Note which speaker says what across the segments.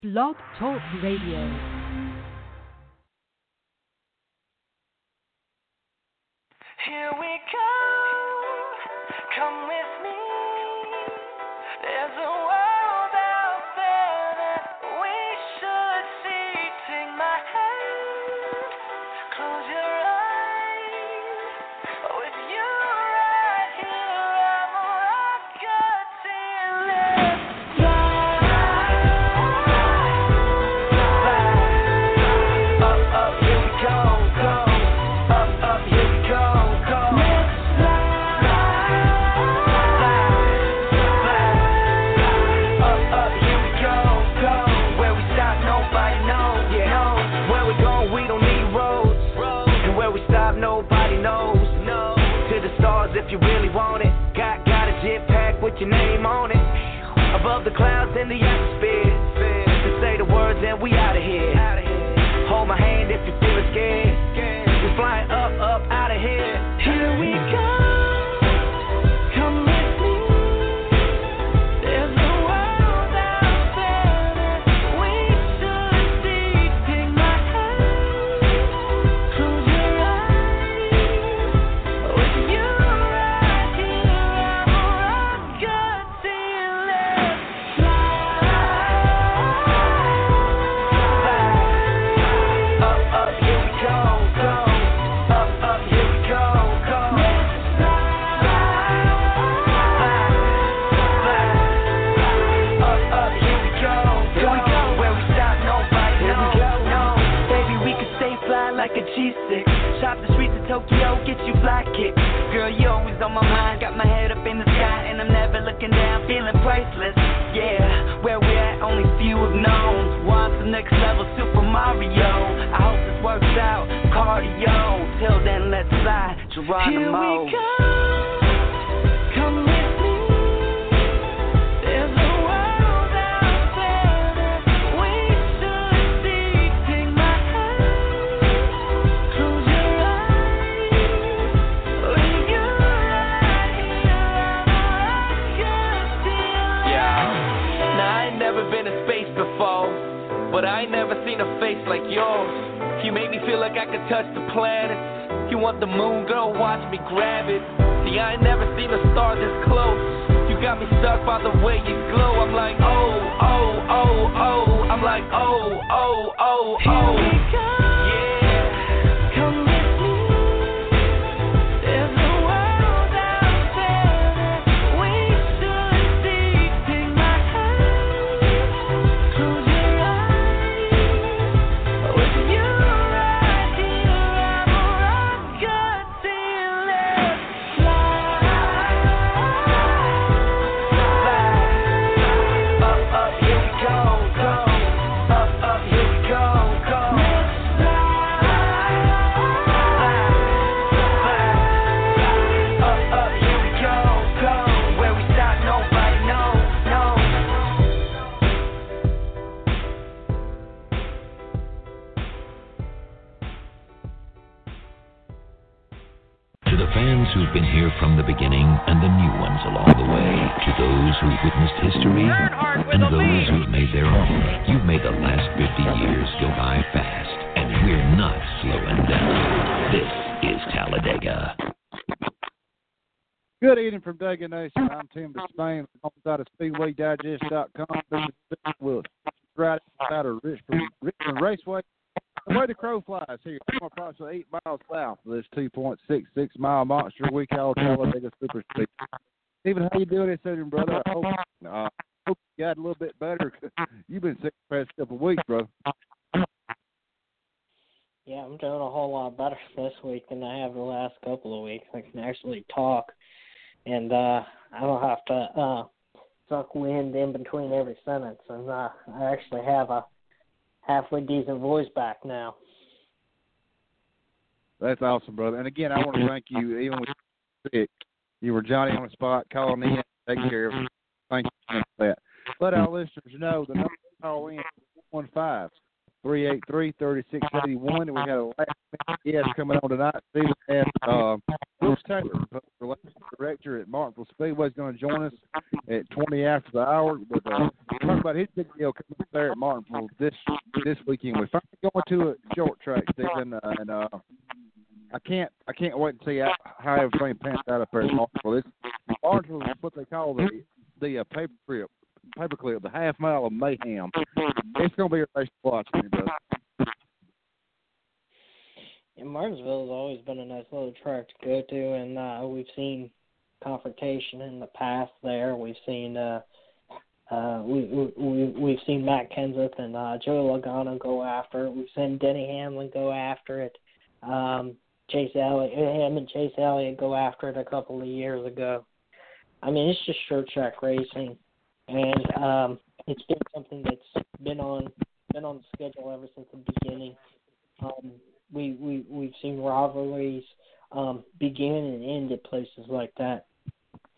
Speaker 1: Blog Talk Radio.
Speaker 2: Here we. Come in the like a G6. Shop the streets of Tokyo, get you fly kick. Girl, you always on my mind. Got my head up in the sky, and I'm never looking down, feeling priceless. Yeah, where we at, only few have known. Want the next level, Super Mario. I hope this works out, cardio. Till then, let's fly, Geronimo. Here we go.
Speaker 3: But I ain't never seen a face like yours. You make me feel like I could touch the planets. You want the moon, girl? Watch me grab it. See, I ain't never seen a star this close. You got me stuck by the way you glow. I'm like, oh, oh, oh, oh. I'm like, oh, oh, oh, oh.
Speaker 2: Here we go.
Speaker 4: From the beginning and the new ones along the way, to those who've witnessed history and those who've made their own, you've made the last 50 years go by fast, and we're not slowing down. This is Talladega.
Speaker 5: Good evening from Dega Nation. I'm Tim Disspain, outside of SpeedwayDigest.com. This is right out of Richmond, Richmond Raceway. The way the crow flies here, I'm approximately eight miles south of this 2.66 mile monster we call Talladega Super Speed. Steven, how you doing this evening, brother? I hope, uh, hope you got a little bit better. You've been sick the past couple of weeks, bro.
Speaker 6: Yeah, I'm doing a whole lot better this week than I have the last couple of weeks. I can actually talk, and uh I don't have to uh suck wind in between every sentence. And uh, I actually have a halfway decent voice back now.
Speaker 5: That's awesome, brother. And again, I want to thank you. Even with sick, you were Johnny on the spot, calling in, taking care of. Thank you for that. Let our listeners know the number to call in one five three eight three thirty six eighty one. And we have a last guest coming on tonight. We have uh, Brooks Taylor, Relations Director at Martinsville Speedway, is going to join us at twenty after the hour. But uh, talk about his big deal coming up there at Martinsville this this weekend. We're finally going to a short track, Steven, uh, and uh, I can't I can't wait to see how, everything pans out up there at Martinsville. This is what they call the the uh, paper clip paperclip, the half mile of mayhem. It's going to be a race to watch, man, brother.
Speaker 6: And Martinsville has always been a nice little track to go to, and uh, we've seen confrontation in the past there. We've seen uh, uh, we, we we we've seen Matt Kenseth and uh, Joey Logano go after it. We've seen Denny Hamlin go after it. Um, Chase Elliott, him and Chase Elliott go after it a couple of years ago. I mean, it's just short track racing, and um, it's been something that's been on been on the schedule ever since the beginning. Um, we we we've seen rivalries um, begin and end at places like that,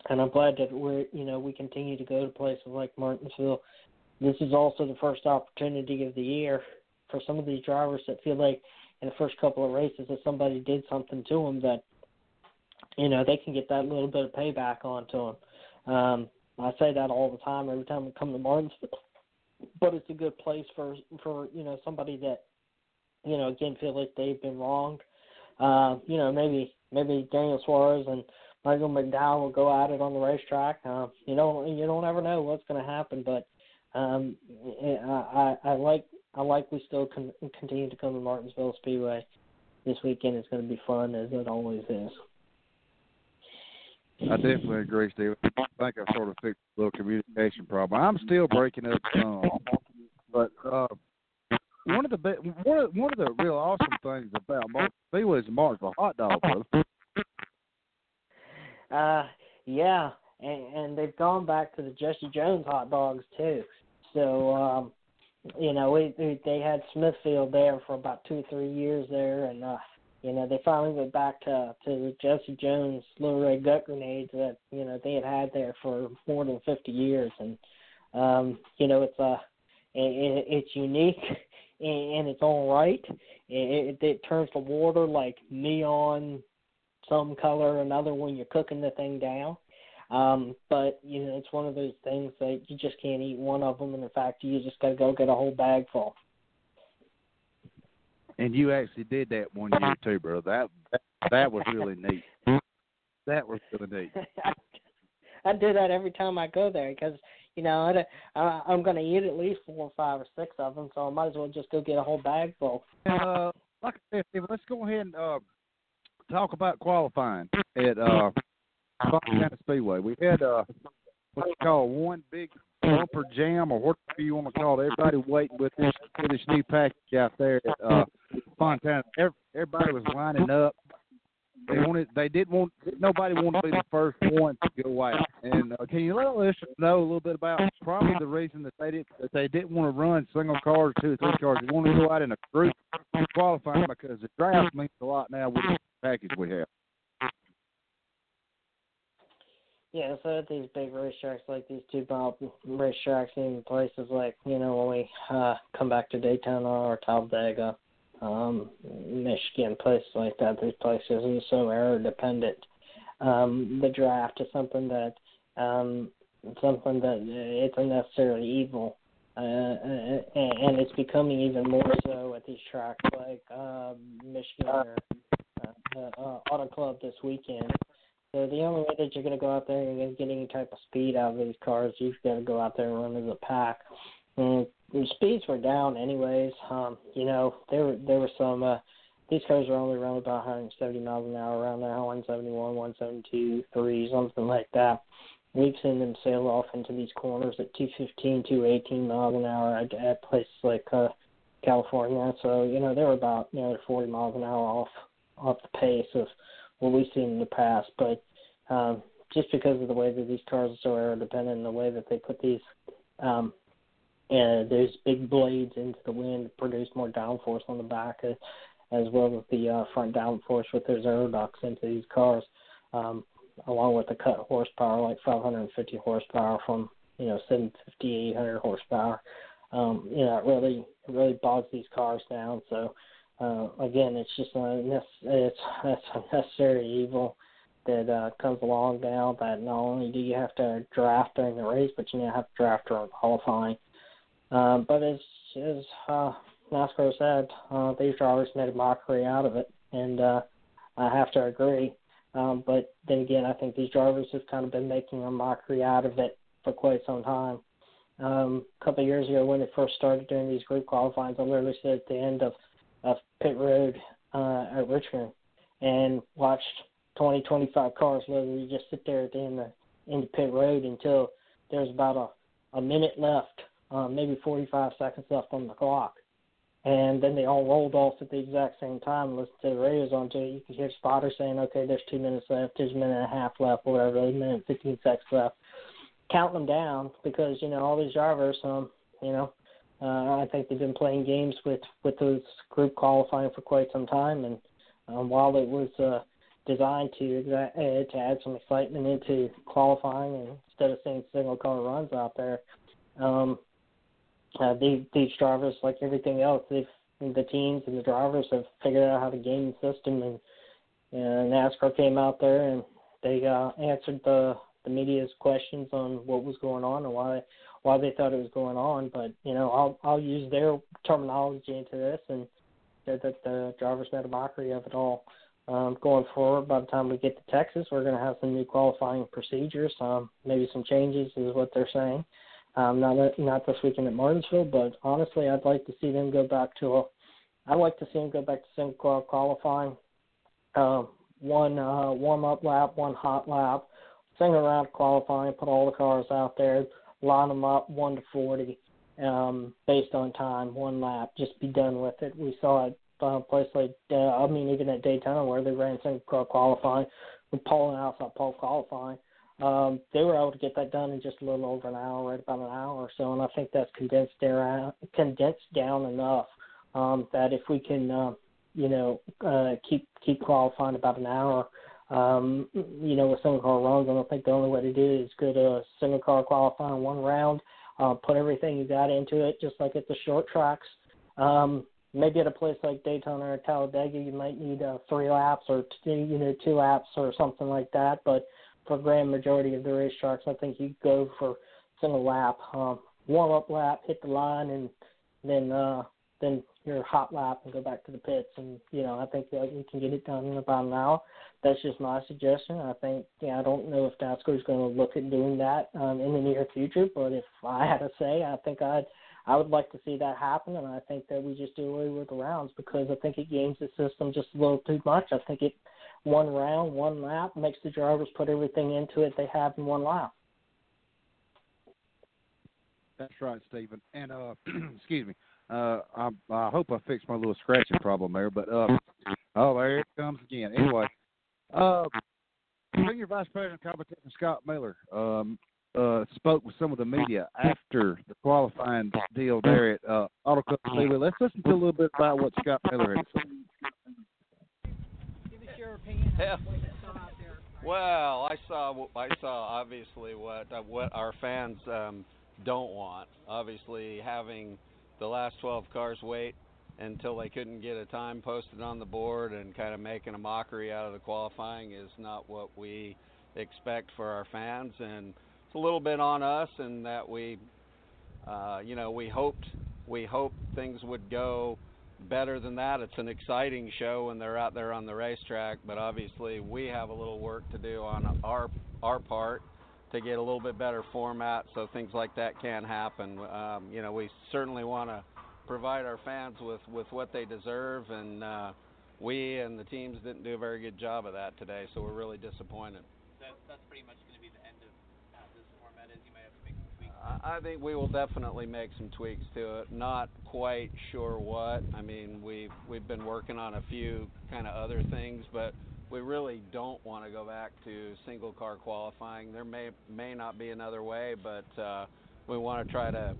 Speaker 6: and I'm glad that we're you know we continue to go to places like Martinsville. This is also the first opportunity of the year for some of these drivers that feel like in the first couple of races that somebody did something to them that you know they can get that little bit of payback onto them. Um, I say that all the time every time we come to Martinsville, but it's a good place for for you know somebody that you know again feel like they've been wronged. Uh, you know maybe maybe Daniel Suarez and Michael McDowell will go at it on the racetrack. Uh, you know you don't ever know what's going to happen, but um, I, I I like I like we still con- continue to come to Martinsville Speedway this weekend. It's going to be fun as it always is.
Speaker 5: I definitely agree, Steve. I think I sort of fixed a little communication problem. I'm still breaking up some, but uh, one of the be- one of one of the real awesome things about Mark is Martinsville hot dog, brother.
Speaker 6: Uh, yeah, and, and they've gone back to the Jesse Jones hot dogs too. So, um, you know, we, we they had Smithfield there for about two or three years there, and uh, you know they finally went back to to the Jesse Jones Little Red Gut grenades that you know they had had there for more than fifty years, and um, you know it's uh it, it's unique in, in its own right. It, it, it turns the water like neon, some color, another when you're cooking the thing down. Um, but you know, it's one of those things that you just can't eat one of them, and in fact, you just got to go get a whole bag full.
Speaker 5: And you actually did that one year too, bro. That that, that was really neat. That was really neat.
Speaker 6: I do that every time I go there because you know I, I, I'm going to eat at least four or five or six of them, so I might as well just go get a whole bag full.
Speaker 5: Uh, like I said, Steve, let's go ahead and uh, talk about qualifying at uh, Fontana Speedway. We had uh, what you call one big bumper jam or whatever you want to call it. Everybody waiting with this with this new package out there at uh, Fontana. Everybody was lining up. They wanted. They didn't want. Nobody wanted to be the first one to go out. And uh, can you let us know a little bit about probably the reason that they didn't that they didn't want to run single cars, two or three cars. They wanted to go out in a group qualifying because the draft means a lot now with the package we have.
Speaker 6: Yeah, so at these big racetracks like these two mile racetracks in places like, you know, when we uh come back to Daytona or Talladega, um, Michigan, places like that, these places are so aero dependent. Um, the draft is something that um something that isn't necessarily evil. Uh, and it's becoming even more so at these tracks like uh, Michigan or uh, uh, Auto Club this weekend. So the only way that you're going to go out there and get any type of speed out of these cars, you've got to go out there and run as a pack. And the speeds were down anyways. Um, you know, there were there were some. Uh, these cars were only running about 170 miles an hour around there, 171, 172, 3, something like that. We've seen them sail off into these corners at 215, 218 miles an hour at, at places like uh, California. So you know they were about you know 40 miles an hour off off the pace of what we've seen in the past. But um, just because of the way that these cars are so aero dependent and the way that they put these um, and those big blades into the wind to produce more downforce on the back as, as well as the uh, front downforce with those air ducts into these cars, um, along with the cut horsepower, like 550 horsepower from you know 750, 800 horsepower. Um, you know, it really it really bogs these cars down. So uh, again, it's just a it's a necessary evil that uh, comes along now. That not only do you have to draft during the race, but you now have to draft during qualifying. Um, but as as uh, NASCAR said, uh, these drivers made a mockery out of it, and uh, I have to agree. Um, but then again, I think these drivers have kind of been making a mockery out of it for quite some time. Um, a couple of years ago, when they first started doing these group qualifying, I literally stood at the end of, of pit road uh, at Richmond and watched 20, 25 cars literally just sit there at the end of, end of pit road until there's about a, a minute left, um, maybe 45 seconds left on the clock. And then they all rolled off at the exact same time. Listen to the radios on it. You could hear spotters saying, "Okay, there's two minutes left. There's a minute and a half left, whatever. A minute and 15 seconds left." Counting them down because you know all these drivers, um, you know, uh, I think they've been playing games with with those group qualifying for quite some time. And um, while it was uh, designed to exa- uh, to add some excitement into qualifying and instead of seeing single car runs out there. Um, uh, these, these drivers, like everything else, they've the teams and the drivers have figured out how to game the system, and, and NASCAR came out there and they uh, answered the the media's questions on what was going on and why why they thought it was going on. But you know, I'll I'll use their terminology into this and said that the drivers made a mockery of it all um, going forward. By the time we get to Texas, we're going to have some new qualifying procedures, um, maybe some changes, is what they're saying. Um, not not this weekend at Martinsville, but honestly, I'd like to see them go back to a. I'd like to see them go back to single qualifying. Uh, one uh, warm up lap, one hot lap, single round qualifying, put all the cars out there, line them up one to forty, um, based on time, one lap. Just be done with it. We saw it uh, place like uh, I mean even at Daytona where they ran car qualifying with pole and outside pole qualifying. Um, they were able to get that done in just a little over an hour, right about an hour or so, and I think that's condensed down condensed down enough um, that if we can, uh, you know, uh, keep keep qualifying about an hour, um, you know, with single car runs, I don't think the only way to do it is go to single car qualifying one round, uh, put everything you got into it, just like at the short tracks. Um, maybe at a place like Daytona or Talladega, you might need uh, three laps or two, you know two laps or something like that. But for the grand majority of the racetracks, I think you go for single lap, um, warm up lap, hit the line, and then uh, then your hot lap and go back to the pits. And you know, I think that you can get it done in about an hour. That's just my suggestion. I think yeah, I don't know if NASCAR is going to look at doing that um, in the near future, but if I had to say, I think I'd I would like to see that happen, and I think that we just do away with the rounds because I think it games the system just a little too much. I think it one round, one lap makes the drivers put everything into it they have in one lap.
Speaker 5: That's right, Steven. And uh, excuse me. Uh, I, I hope I fixed my little scratching problem there. But uh, oh, there it comes again. Anyway, uh, Senior Vice President of Competition Scott Miller um, uh, spoke with some of the media after the qualifying deal there at uh, Auto Club Speedway. Let's listen to a little bit about what Scott Miller had to say.
Speaker 7: Give us your opinion
Speaker 8: Yeah.
Speaker 7: on what you saw out there.
Speaker 8: Well, I saw I saw obviously what uh, what our fans um, don't want. Obviously, having the last 12 cars wait until they couldn't get a time posted on the board and kind of making a mockery out of the qualifying is not what we expect for our fans and it's a little bit on us in that we uh, you know we hoped we hoped things would go better than that. It's an exciting show when they're out there on the racetrack, but obviously we have a little work to do on our our part to get a little bit better format so things like that can happen. Um, you know, we certainly want to provide our fans with with what they deserve, and uh, we and the teams didn't do a very good job of that today, so we're really disappointed.
Speaker 7: That, that's pretty much going to be the end of uh, this format. Is you might have to make some tweaks.
Speaker 8: I I think we will definitely make some tweaks to it. Not quite sure what. I mean, we've we've been working on a few kind of other things, but we really don't want to go back to single car qualifying. There may may not be another way, but uh, we want to try to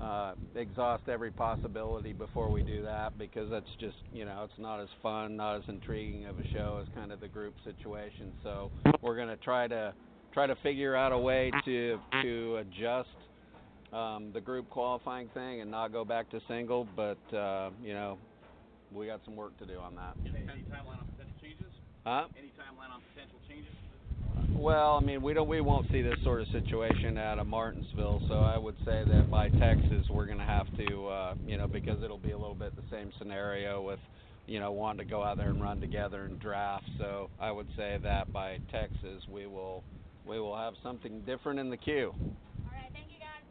Speaker 8: uh, exhaust every possibility before we do that because that's just you know it's not as fun, not as intriguing of a show as kind of the group situation. So we're going to try to try to figure out a way to to adjust um, the group qualifying thing and not go back to single. But uh, you know we got some work to do on that.
Speaker 7: Any, any timeline on potential changes?
Speaker 8: Huh?
Speaker 7: Any timeline on potential changes?
Speaker 8: Well, I mean, we don't, we won't see this sort of situation out of Martinsville. So I would say that by Texas, we're going to have to, uh, you know, because it'll be a little bit the same scenario with, you know, wanting to go out there and run together and draft. So I would say that by Texas, we will, we will have something different in the queue. All right, thank you guys.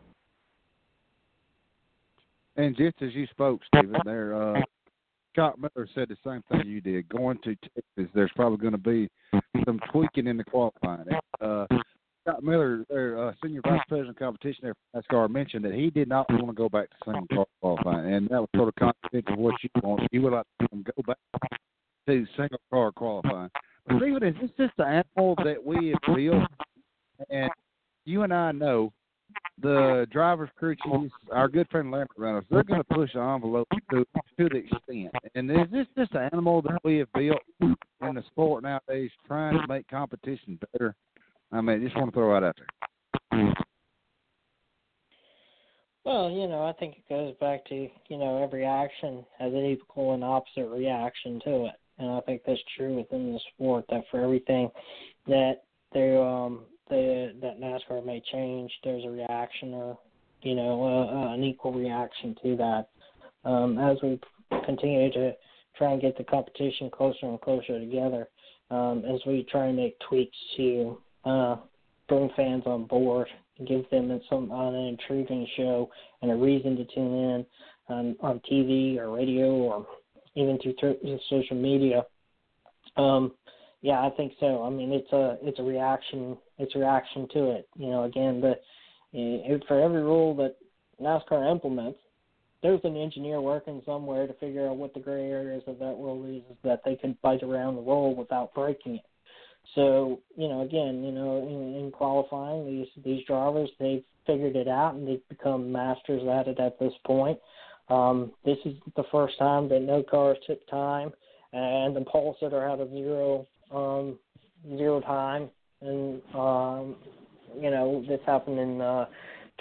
Speaker 5: And just as you spoke, Steven, there, uh, Scott Miller said the same thing you did. Going to Texas, there's probably going to be some tweaking in the qualifying. Uh, Scott Miller, their uh, senior vice president of competition there NASCAR, mentioned that he did not want to go back to single car qualifying, and that was sort of contradictory to what you want. You would like to go back to single car qualifying. But Steven, is this just the animal that we have built? And you and I know the drivers, crew chiefs, our good friend Lambert Reynolds, they're going to push the envelope to to the extent. And is this just an animal that we have built in the sport nowadays, trying to make competition better? I mean, just want to throw it out there.
Speaker 6: Well, you know, I think it goes back to, you know, every action has an equal and opposite reaction to it. And I think that's true within the sport that for everything that they um the that NASCAR may change, there's a reaction or you know uh, uh, an equal reaction to that. Um, as we continue to try and get the competition closer and closer together, um, as we try and make tweaks to uh, bring fans on board, give them some on an intriguing show and a reason to tune in on, on TV or radio or even through th- social media. Um, yeah, I think so. I mean, it's a it's a reaction. It's a reaction to it. You know, again, but uh, for every rule that NASCAR implements, there's an engineer working somewhere to figure out what the gray areas of that rule is that they can bite around the rule without breaking it. So, you know, again, you know, in, in qualifying, these these drivers they've figured it out and they've become masters at it at this point. Um, this is the first time that no cars took time, and the pole sitter had a zero um, zero time, and um, you know this happened in uh,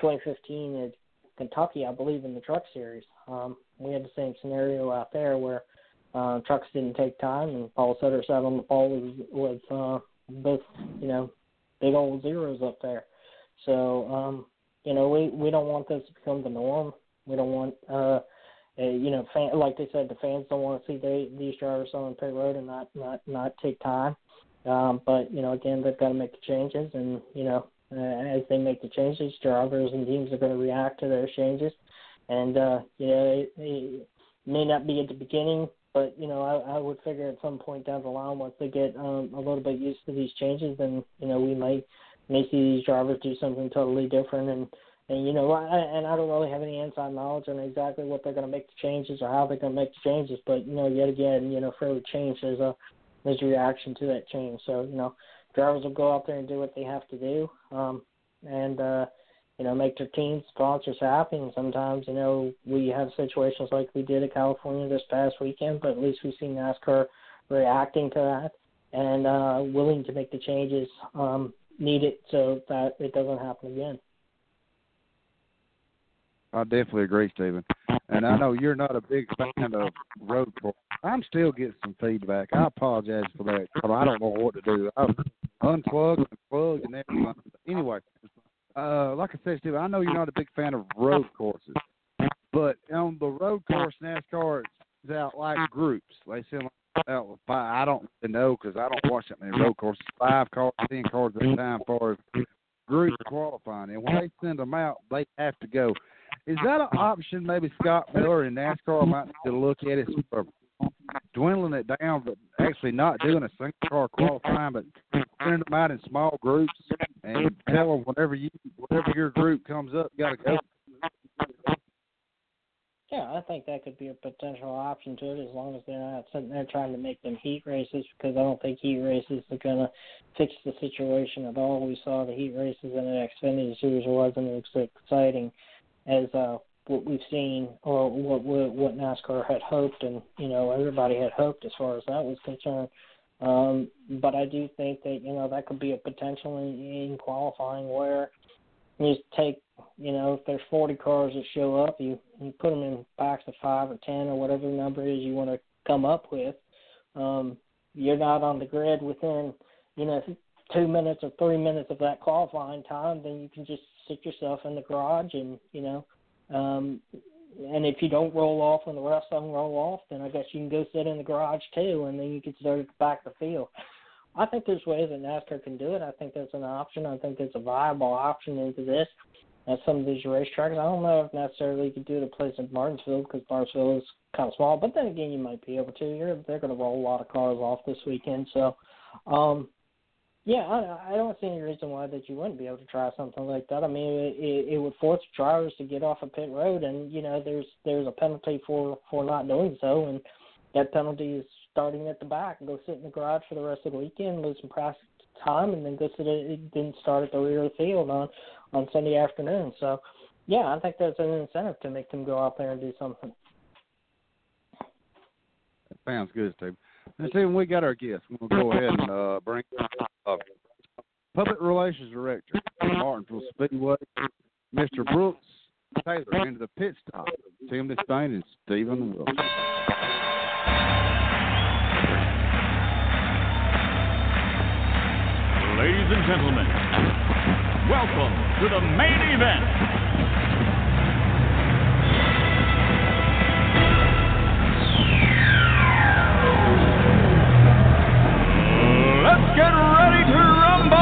Speaker 6: 2015 at Kentucky, I believe, in the Truck Series. Um, we had the same scenario out there where uh, trucks didn't take time, and pole sitter sat on the pole with, with uh, both, you know, big old zeros up there. So, um, you know, we we don't want this to become the norm. We don't want, uh, a, you know, fan, like they said, the fans don't want to see they, these drivers on the pit road and not not not take time. Um, but you know, again, they've got to make the changes, and you know, uh, as they make the changes, drivers and teams are going to react to those changes. And uh, you know, it, it may not be at the beginning, but you know, I, I would figure at some point down the line, once they get um, a little bit used to these changes, then you know, we might may see these drivers do something totally different. And and you know, I, and I don't really have any inside knowledge on exactly what they're going to make the changes or how they're going to make the changes. But you know, yet again, you know, for every change, there's a there's a reaction to that change. So you know, drivers will go out there and do what they have to do, um, and uh, you know, make their team sponsors happy. And sometimes, you know, we have situations like we did at California this past weekend, but at least we've seen NASCAR reacting to that and uh, willing to make the changes um, needed so that it doesn't happen again.
Speaker 5: I definitely agree, Steven. And I know you're not a big fan of road course. I'm still getting some feedback. I apologize for that. But I don't know what to do. I've unplugged and plugged and everything. Anyway, uh, like I said, Steve, I know you're not a big fan of road courses, but on the road course, NASCAR is out like groups. They send out five. I don't know because I don't watch that many road courses. Five cars, ten cars at a time, for group qualifying. And when they send them out, they have to go. Is that an option? Maybe Scott Miller and NASCAR might need to look at it for dwindling it down, but actually not doing a single car qualifying, but sending them out in small groups and tell them whenever you whenever your group comes up, you got to go.
Speaker 6: Yeah, I think that could be a potential option to it as long as they're not sitting there trying to make them heat races because I don't think heat races are going to fix the situation at all. We saw the heat races in the Xfinity Series wasn't as exciting as uh, what we've seen or what what, NASCAR had hoped, and you know everybody had hoped as far as that was concerned. Um, but I do think that you know that could be a potential in, in qualifying where you just take you know if there's 40 cars that show up, you you put them in packs of five or ten or whatever number is you want to come up with. Um, you're not on the grid within you know two minutes or three minutes of that qualifying time, then you can just sit yourself in the garage and you know um and if you don't roll off and the rest of them roll off, then I guess you can go sit in the garage too, and then you can start back the field. I think there's ways that NASCAR can do it. I think there's an option. I think there's a viable option into this at some of these racetracks. I don't know if necessarily you could do it at place in Martinsville because Martinsville is kind of small, but then again, you might be able to. You're, they're going to roll a lot of cars off this weekend, so um, yeah, I, I don't see any reason why that you wouldn't be able to try something like that. I mean, it, it, it would force drivers to get off a pit road, and you know, there's there's a penalty for for not doing so, and that penalty is starting at the back and go sit in the garage for the rest of the weekend, lose some practice time, and then go sit at, then start at the rear of the field on on Sunday afternoon. So, yeah, I think that's an incentive to make them go out there and do something.
Speaker 5: That sounds good, Steve. And see, when we got our guest, we'll go ahead and uh, bring uh, Public Relations Director Martinsville Speedway, Mr. Brooks Taylor, into the pit stop. Tim Disspain and Steven Wilson.
Speaker 9: Ladies and gentlemen, welcome to the main event. Get ready to rumble!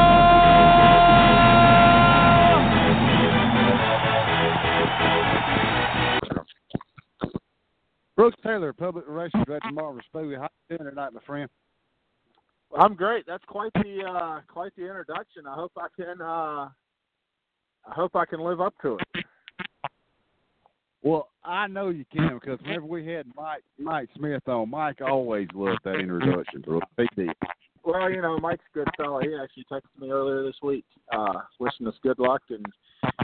Speaker 5: Brooks Taylor, Public Relations Director, Martinsville Speedway. How you doing tonight, my friend?
Speaker 10: I'm great. That's quite the uh, quite the introduction. I hope I can uh, I hope I can live up to it.
Speaker 5: Well, I know you can because whenever we had Mike Mike Smith on, Mike always loved that introduction, Brooks. He did.
Speaker 10: Well, you know, Mike's a good fella. He actually texted me earlier this week, uh, wishing us good luck and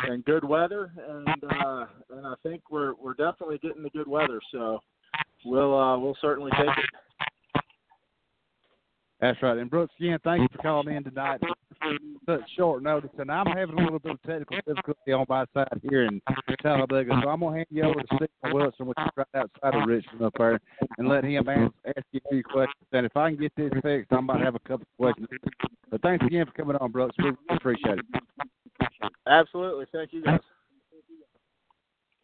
Speaker 10: and good weather, and uh, and I think we're we're definitely getting the good weather. So we'll uh, we'll certainly take it.
Speaker 5: That's right. And Brooks, again, thank you for calling in tonight. Such short notice, and I'm having a little bit of technical difficulty on my side here in Talladega, so I'm gonna hand you over to Steven Wilson, which is right outside of Richmond up there, and let him ask, ask you a few questions. And if I can get this fixed, I might have a couple of questions. But thanks again for coming on, Brooks. We appreciate it.
Speaker 10: Absolutely. Thank you guys.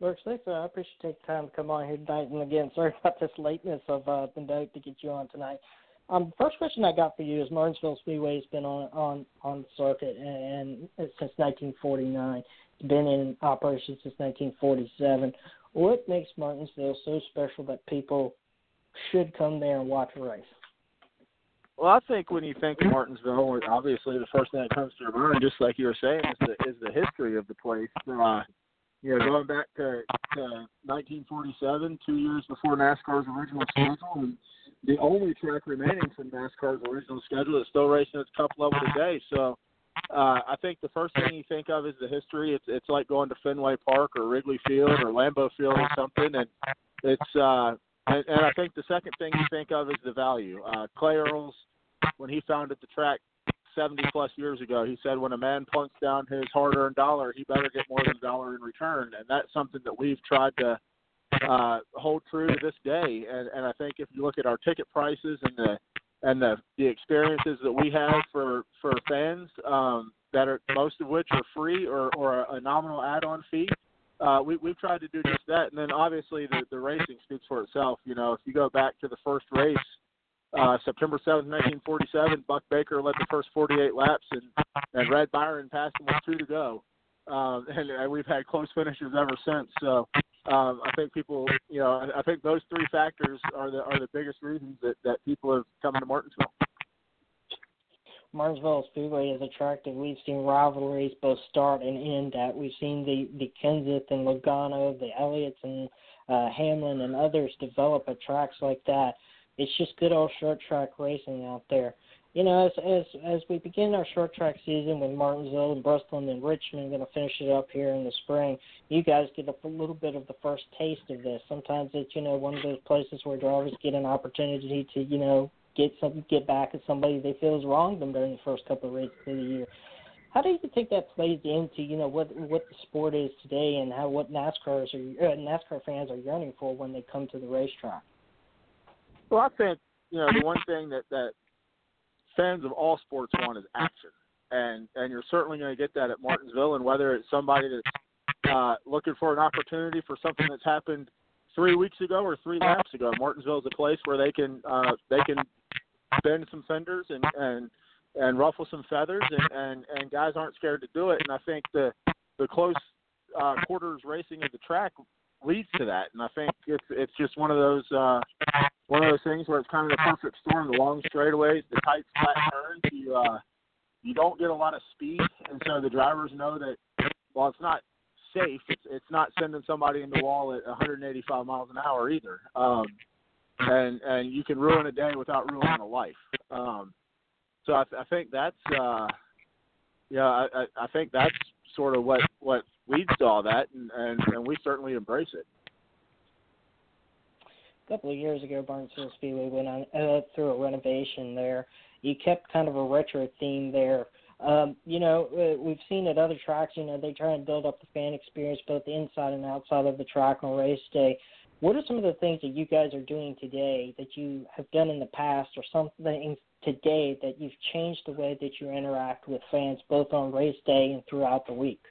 Speaker 6: Brooks thanks. I appreciate you taking time to come on here tonight. And again, sorry about this lateness of uh, the note to get you on tonight. Um, first question I got for you is Martinsville Speedway has been on on on the circuit and, and since 1949. It's been in operation since 1947. What makes Martinsville so special that people should come there and watch a race?
Speaker 10: Well, I think when you think of Martinsville, obviously the first thing that comes to your mind, just like you were saying, is the is the history of the place. Uh, you know, going back to, to 1947, two years before NASCAR's original schedule, and the only track remaining from NASCAR's original schedule that's still racing its Cup level today. So, uh, I think the first thing you think of is the history. It's it's like going to Fenway Park or Wrigley Field or Lambeau Field or something, and it's uh, and, and I think the second thing you think of is the value. Uh, Clay Earles, when he founded the track 70 plus years ago, he said when a man plunks down his hard-earned dollar, he better get more than a dollar in return, and that's something that we've tried to uh, hold true to this day. And, and I think if you look at our ticket prices and the and the the experiences that we have for for fans um, that are most of which are free or or a, nominal add-on fee. Uh, we, we've tried to do just that, and then obviously the, the racing speaks for itself. You know, if you go back to the first race, uh, September 7th, 1947, Buck Baker led the first 48 laps, and, and Red Byron passed him with two to go. Um, and, and we've had close finishes ever since. So um, I think people, you know, I, I think those three factors are the are the biggest reasons that that people have come to Martinsville.
Speaker 6: Martinsville Speedway is attractive. we've seen rivalries both start and end at. We've seen the the Kenseth and Logano, the Elliotts and uh, Hamlin and others develop at tracks like that. It's just good old short track racing out there. You know, as as as we begin our short track season with Martinsville and Bristol and Richmond going to finish it up here in the spring, you guys get a little bit of the first taste of this. Sometimes it's you know one of those places where drivers get an opportunity to you know get some get back at somebody they feel has wronged them during the first couple of races of the year. How do you think that plays into you know what what the sport is today and how what NASCAR's are uh, NASCAR fans are yearning for when they come to the racetrack?
Speaker 10: Well, I think you know the one thing that that fans of all sports want is action, and and you're certainly going to get that at Martinsville. And whether it's somebody that's uh, looking for an opportunity for something that's happened three weeks ago or three laps ago, Martinsville is a place where they can uh, they can bend some fenders and and and ruffle some feathers, and and and guys aren't scared to do it. And I think the the close uh, quarters racing of the track leads to that. And I think it's it's just one of those uh, one of those things where it's kind of the perfect storm. The long straightaways, the tight flat turns. You uh, you don't get a lot of speed, and so the drivers know that while it's not safe, it's it's not sending somebody in the wall at 185 miles an hour either. Um, and and you can ruin a day without ruining a life. Um, so I, I think that's uh, yeah, I, I think that's sort of what what to all that, and and, and we certainly embrace it.
Speaker 6: A couple of years ago, Martinsville Speedway went on uh, through a renovation there. You kept kind of a retro theme there. Um, you know, uh, we've seen at other tracks, you know, they try and build up the fan experience both inside and outside of the track on race day. What are some of the things that you guys are doing today that you have done in the past or something today that you've changed the way that you interact with fans both on race day and throughout the week?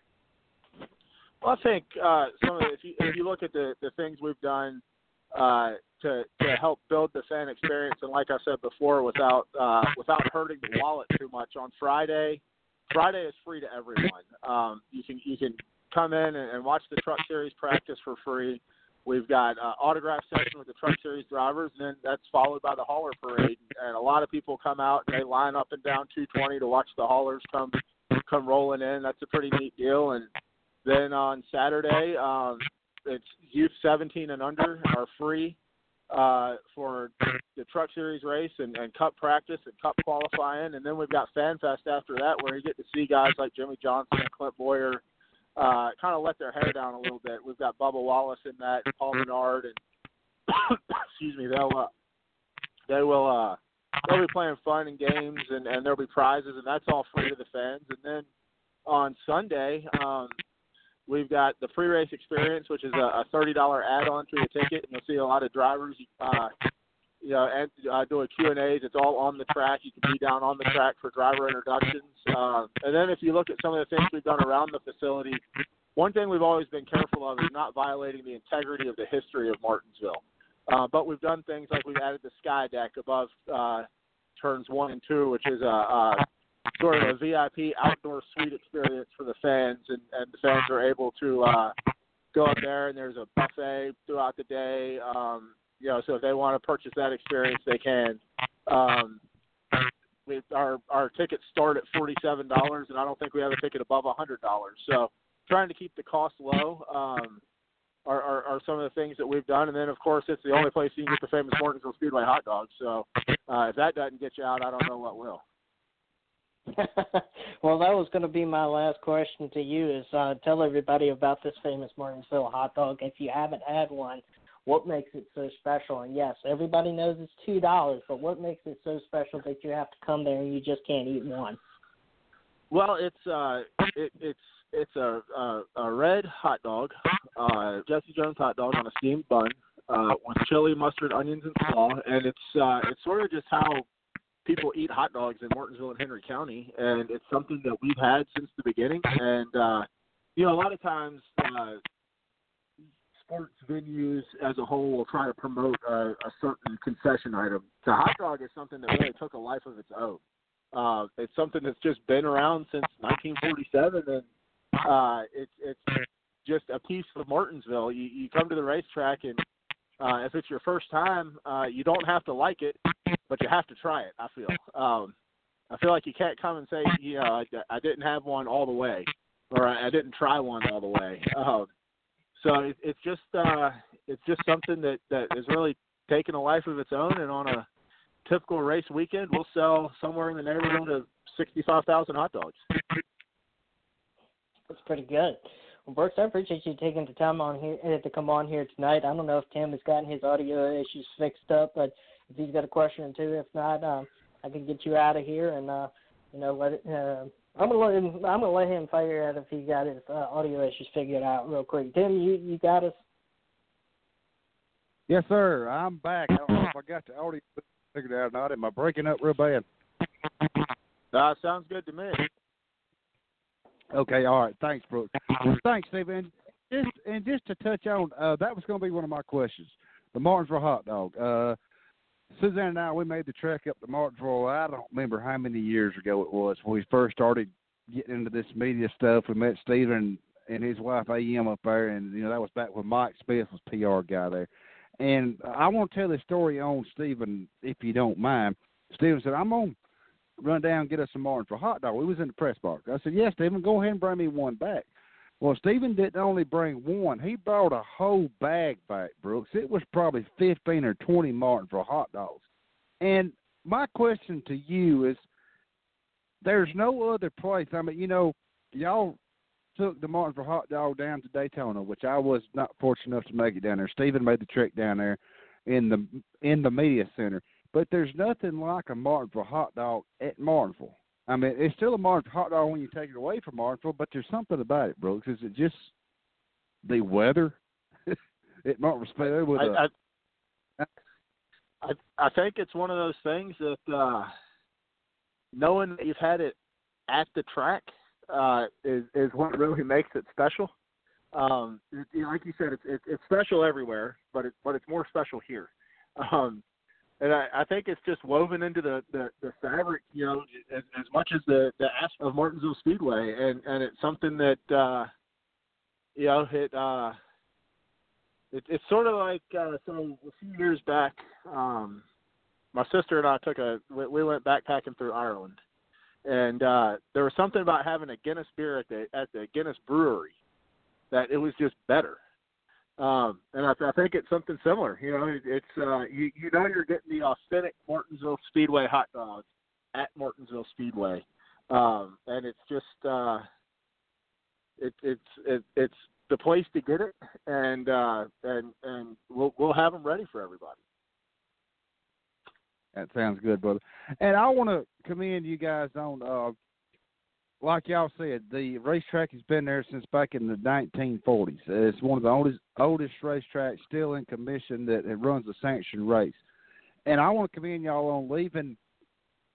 Speaker 10: Well, I think uh, some of the, if you if you look at the the things we've done uh, to to help build the fan experience, and like I said before, without uh, without hurting the wallet too much. On Friday, Friday is free to everyone. Um, you can you can come in and, and watch the Truck Series practice for free. We've got uh, autograph session with the Truck Series drivers, and then that's followed by the hauler parade. And a lot of people come out and they line up and down 220 to watch the haulers come come rolling in. That's a pretty neat deal. And then on Saturday, um, it's youth 17 and under are free uh, for the Truck Series race and, and Cup practice and Cup qualifying, and then we've got Fan Fest after that, where you get to see guys like Jimmie Johnson and Clint Bowyer uh, kind of let their hair down a little bit. We've got Bubba Wallace in that, Paul Menard, and excuse me, they'll uh, they will uh, they'll be playing fun and games, and and there'll be prizes, and that's all free to the fans. And then on Sunday, um, we've got the free race experience, which is a, a thirty dollar add on to your ticket, and you'll see a lot of drivers. Uh, you know, and uh, doing Q and A's. It's all on the track. You can be down on the track for driver introductions. Uh, and then if you look at some of the things we've done around the facility, one thing we've always been careful of is not violating the integrity of the history of Martinsville. Uh, but we've done things like we've added the sky deck above uh, turns one and two, which is a, a sort of a VIP outdoor suite experience for the fans, and, and the fans are able to uh, go up there and there's a buffet throughout the day. Um, you know, so if they want to purchase that experience, they can. Um, we, our our tickets start at forty seven dollars, and I don't think we have a ticket above a hundred dollars. So trying to keep the cost low um, are, are are some of the things that we've done. And then of course it's the only place you can get the famous Martinsville Speedway hot dogs. So uh, if that doesn't get you out, I don't know what will.
Speaker 6: well, that was going to be my last question to you. Is uh, tell everybody about this famous Martinsville hot dog if you haven't had one what makes it so special? And yes, everybody knows it's two dollars, but what makes it so special that you have to come there and you just can't eat one?
Speaker 10: Well, it's uh, it, it's it's a, a a red hot dog, uh, Jesse Jones hot dog on a steamed bun uh, with chili, mustard, onions, and slaw, and it's uh, it's sort of just how people eat hot dogs in Martinsville and Henry County, and it's something that we've had since the beginning. And uh, you know, a lot of times uh, sports venues as a whole will try to promote a, a certain concession item. The hot dog is something that really took a life of its own. Uh, it's something that's just been around since 1947, and uh, it's it's just a piece of Martinsville. You you come to the racetrack, and uh, if it's your first time, uh, you don't have to like it, but you have to try it. I feel. Um, I feel like you can't come and say, you know, I, I didn't have one all the way, or I, I didn't try one all the way. Um, so it, it's just uh, it's just something that that is really taken a life of its own, and on a typical race weekend, we'll sell somewhere in the neighborhood of sixty-five thousand hot dogs.
Speaker 6: That's pretty good. Well, Brooks, I appreciate you taking the time on here uh, to come on here tonight. I don't know if Tim has gotten his audio issues fixed up, but if he's got a question or two, if not, um, I can get you out of here and uh, you know let it. Uh, I'm gonna let him. I'm gonna let him figure out if he got his uh, audio issues figured out real quick. Tim, you you got us.
Speaker 5: Yes, sir. I'm back. I don't know if I got the audio figured out or not. Am I breaking up real bad?
Speaker 10: Uh, sounds good to me.
Speaker 5: Okay, all right. Thanks, Brooks. Thanks, Steve. And just and just to touch on, uh, that was going to be one of my questions. The Martinsville hot dog. Uh, Suzanne and I, we made the trek up to Martinsville. I don't remember how many years ago it was when we first started getting into this media stuff. We met Stephen and his wife AM up there, and you know that was back when Mike Smith was PR guy there. And I want to tell this story on Stephen, if you don't mind. Stephen said, "I'm on run down and get us some Martinsville hot dog." We was in the press box. I said, "Yes, Stephen, go ahead and bring me one back." Well, Stephen didn't only bring one; he brought a whole bag back, Brooks. It was probably fifteen or twenty Martinsville hot dogs. And my question to you is: There's no other place. I mean, you know, y'all took the Martinsville hot dog down to Daytona, which I was not fortunate enough to make it down there. Stephen made the trek down there in the in the media center. But there's nothing like a Martinsville hot dog at Martinsville. I mean, it's still a Martinsville hot dog when you take it away from Martinsville, but there's something about it, Brooks. Is it just the weather at Martinsville? With
Speaker 10: I,
Speaker 5: a,
Speaker 10: I, I I think it's one of those things that uh knowing that you've had it at the track uh is is what really makes it special. Um it, like you said it's it, it's special everywhere, but it but it's more special here. Um and I, I think it's just woven into the, the, the fabric, you know, as, as much as the the aspect of Martinsville Speedway, and and it's something that uh, you know it uh, it it's sort of like uh, so a few years back, um, my sister and I took a we, we went backpacking through Ireland, and uh, there was something about having a Guinness beer at the at the Guinness brewery that it was just better. Um, and I, I think it's something similar. You know, it, it's uh, you you know you're getting the authentic Martinsville Speedway hot dogs at Martinsville Speedway, um, and it's just uh, it, it's it, it's the place to get it, and uh, and and we'll we'll have them ready for everybody.
Speaker 5: That sounds good, brother. And I want to commend you guys on, uh, like y'all said, the racetrack has been there since back in the 1940s. It's one of the oldest oldest racetracks still in commission that it runs a sanctioned race. And I want to commend y'all on leaving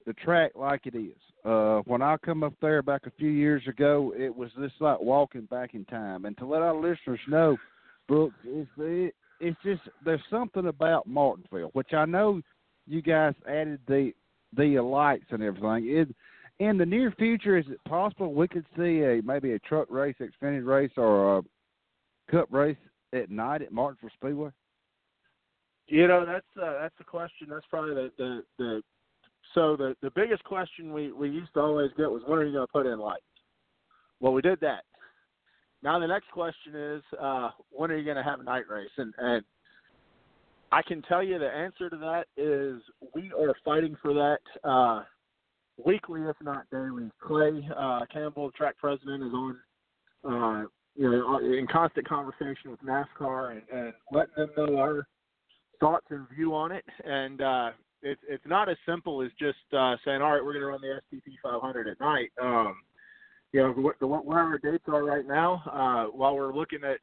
Speaker 5: the track like it is. Uh, when I come up there back a few years ago, it was just like walking back in time. And to let our listeners know, Brooks, it's it, it's just there's something about Martinsville, which I know you guys added the the lights and everything. It, in the near future, is it possible we could see a maybe a truck race, Xfinity race, or a Cup race at night at Martinsville Speedway?
Speaker 10: You know, that's uh, that's the question. That's probably the the, the so the the biggest question we we used to always get was when are you going to put in lights? Well, we did that. Now the next question is uh, when are you going to have a night race? And and I can tell you the answer to that is we are fighting for that uh, weekly, if not daily. Clay uh, Campbell, track president, is on uh, you know in constant conversation with NASCAR and, and letting them know our thoughts and view on it. And uh, it's it's not as simple as just uh, saying, all right, we're going to run the STP 500 at night. Um, you know, what, where our dates are right now, uh, while we're looking at,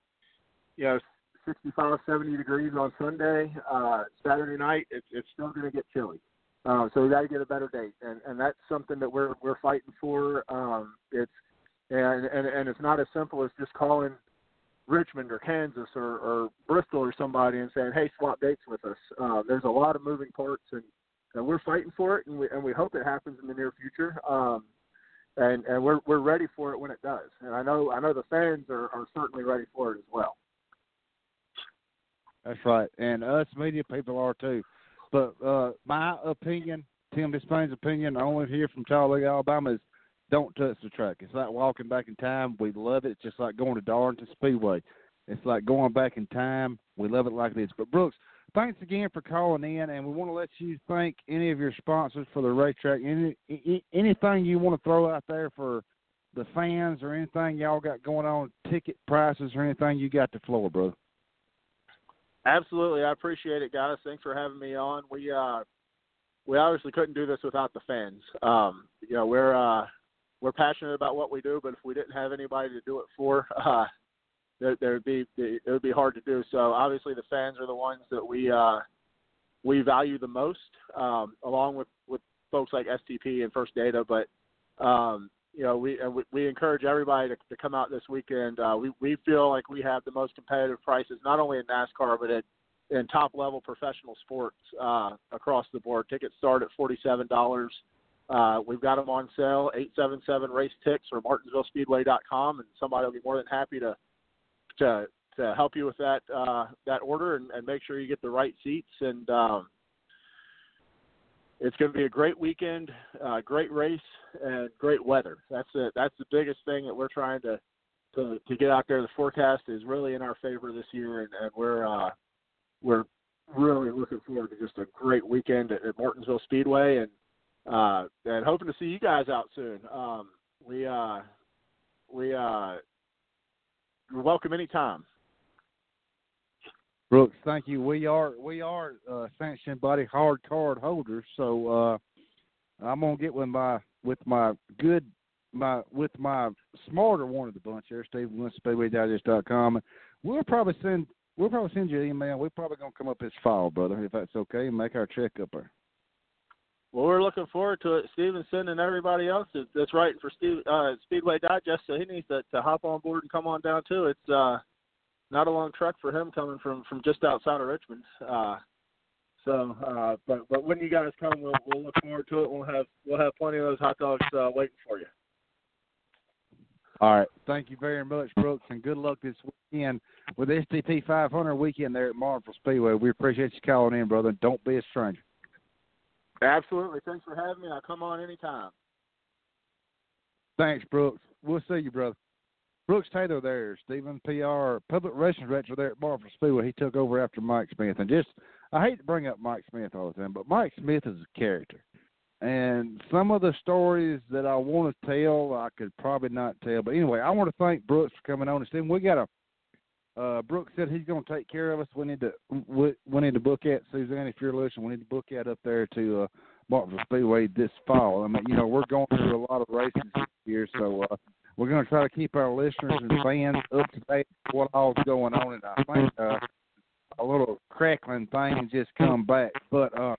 Speaker 10: you know, 65, 70 degrees on Sunday, uh, Saturday night, it's, it's still going to get chilly. Uh, so we got to get a better date, and and that's something that we're we're fighting for. Um, it's and and and it's not as simple as just calling Richmond or Kansas or, or Bristol or somebody and saying, "Hey, swap dates with us." Uh, there's a lot of moving parts, and, and we're fighting for it, and we and we hope it happens in the near future. Um, and and we're we're ready for it when it does. And I know I know the fans are, are certainly ready for it as well.
Speaker 5: That's right, and us media people are too. But uh, my opinion, Tim Disspain's opinion, I only hear from Talladega, Alabama, is don't touch the track. It's like walking back in time. We love it. It's just like going to Darlington Speedway. It's like going back in time. We love it like this. But Brooks, thanks again for calling in, and we want to let you thank any of your sponsors for the racetrack. Any anything you want to throw out there for the fans or anything y'all got going on, ticket prices or anything you got to floor, brother.
Speaker 10: Absolutely, I appreciate it, guys. Thanks for having me on. We uh, we obviously couldn't do this without the fans. Um, you know, we're uh, we're passionate about what we do, but if we didn't have anybody to do it for, uh, there there'd be it would be hard to do. So obviously, the fans are the ones that we uh, we value the most, um, along with with folks like STP and First Data. But um, you know, we we, we encourage everybody to, to come out this weekend. Uh, we we feel like we have the most competitive prices, not only in NASCAR but at in top level professional sports uh, across the board. Tickets start at forty seven dollars. Uh, we've got them on sale, 877 Race Ticks or MartinsvilleSpeedway.com, and somebody will be more than happy to to to help you with that uh, that order and, and make sure you get the right seats. And um, it's going to be a great weekend, uh, great race, and great weather. That's the That's the biggest thing that we're trying to to to get out there. The forecast is really in our favor this year, and, and we're uh, we're really looking forward to just a great weekend at, at Martinsville Speedway, and uh, and hoping to see you guys out soon. Um, we uh, we uh, welcome anytime.
Speaker 5: Brooks, thank you. We are we are uh, sanctioned body hard card holders, so uh, I'm gonna get with my with my good my with my smarter one of the bunch here, Steve com. We'll probably send we'll probably send you an email. We're probably gonna come up this fall, brother, if that's okay, and make our check up there.
Speaker 10: Well, we're looking forward to it. Steven sending everybody else that's writing for Steve, uh, Speedway Digest, so he needs to, to hop on board and come on down too. It's uh, not a long trek for him coming from from just outside of Richmond. Uh, so, uh, but but when you guys come, we'll we'll look forward to it. We'll have we'll have plenty of those hot dogs uh, waiting for you.
Speaker 5: All right. Thank you very much, Brooks, and good luck this weekend with STP 500 weekend there at Martinsville Speedway. We appreciate you calling in, brother. Don't be a stranger.
Speaker 10: Absolutely. Thanks for having me. I'll come on anytime.
Speaker 5: Thanks, Brooks. We'll see you, brother. Brooks Taylor there, Stephen PR, public relations director there at Martinsville Speedway. He took over after Mike Smith. And just, I hate to bring up Mike Smith all the time, but Mike Smith is a character. And some of the stories that I want to tell, I could probably not tell. But anyway, I want to thank Brooks for coming on. And Stephen, we got a, uh, Brooks said he's going to take care of us. We need to, we, we need to book at Suzanne, if you're listening, we need to book at up there to uh, Martinsville Speedway this fall. I mean, you know, we're going through a lot of races this year, so uh, we're going to try to keep our listeners and fans up to date what all's going on. And I think uh, a little crackling thing just come back. But uh,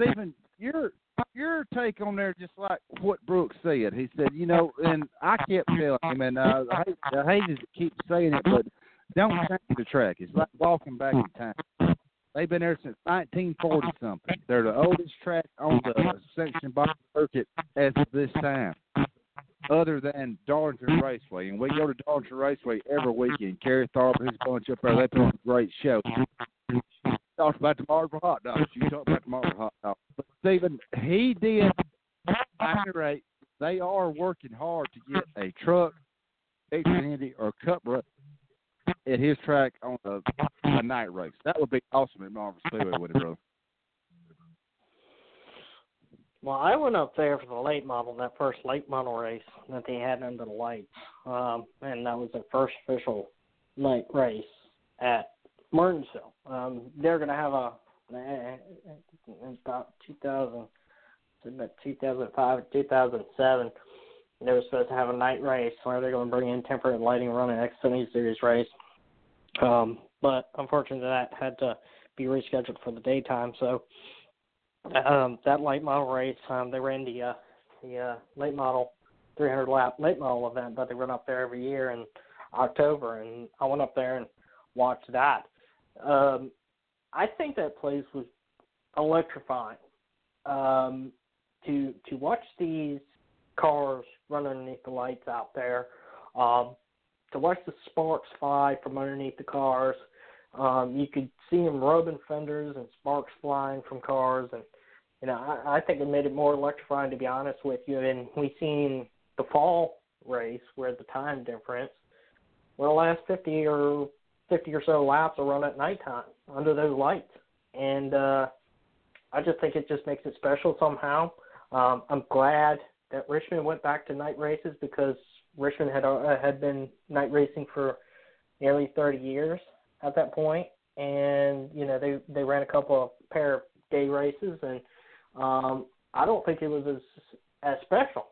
Speaker 5: Stephen, your your take on there, just like what Brooks said. He said, you know, and I kept telling him, and uh, I, hate, I hate to keep saying it, but don't change the track. It's like walking back in time. They've been there since 1940 something. They're the oldest track on the section bike circuit as of this time other than Darlington Raceway. And we go to Darlington Raceway every weekend. Kerry Tharp his bunch up there, they put on a great show. Talk about the Marble hot dogs. You talk about the Marble hot dogs. But Stephen, he did rate. They are working hard to get a truck, Xfinity, or Cup race at his track on a, a night race. That would be awesome at Marble Speedway, would it, brother?
Speaker 6: Well, I went up there for the late model, that first late model race that they had under the lights, um, and that was their first official night race at Martinsville. Um, they're going to have a in about 2000, about 2005 or 2007. They were supposed to have a night race where they're going to bring in temporary lighting, run an Xfinity Series race. Um, but unfortunately, that had to be rescheduled for the daytime. So um, that late model race, um, they ran the uh, the uh, late model 300 lap late model event that they run up there every year in October, and I went up there and watched that. Um, I think that place was electrifying. Um, to to watch these cars run underneath the lights out there, um, to watch the sparks fly from underneath the cars. Um, you could see them rubbing fenders and sparks flying from cars, and you know, I, I think it made it more electrifying to be honest with you. And we seen the fall race where the time difference. Well, the last 50 or 50 or so laps are run at nighttime under those lights, and uh, I just think it just makes it special somehow. Um, I'm glad that Richmond went back to night races because Richmond had uh, had been night racing for nearly 30 years at that point, and you know they they ran a couple of pair of day races, and um, I don't think it was as as special.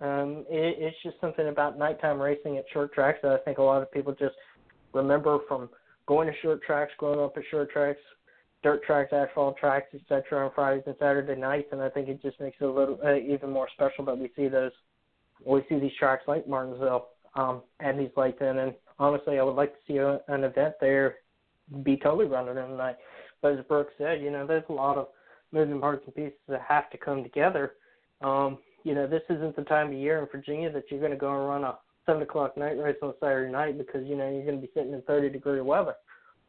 Speaker 6: Um, it, it's just something about nighttime racing at short tracks that I think a lot of people just remember from going to short tracks, growing up at short tracks, dirt tracks, asphalt tracks, etc. on Fridays and Saturday nights, and I think it just makes it a little uh, even more special that we see those, we see these tracks like Martinsville um, and these in. And honestly, I would like to see a, an event there be totally running in the night. But as Brooks said, you know, there's a lot of moving parts and pieces that have to come together. Um, you know, this isn't the time of year in Virginia that you're going to go and run a seven o'clock night race on Saturday night because you know you're going to be sitting in 30 degree weather.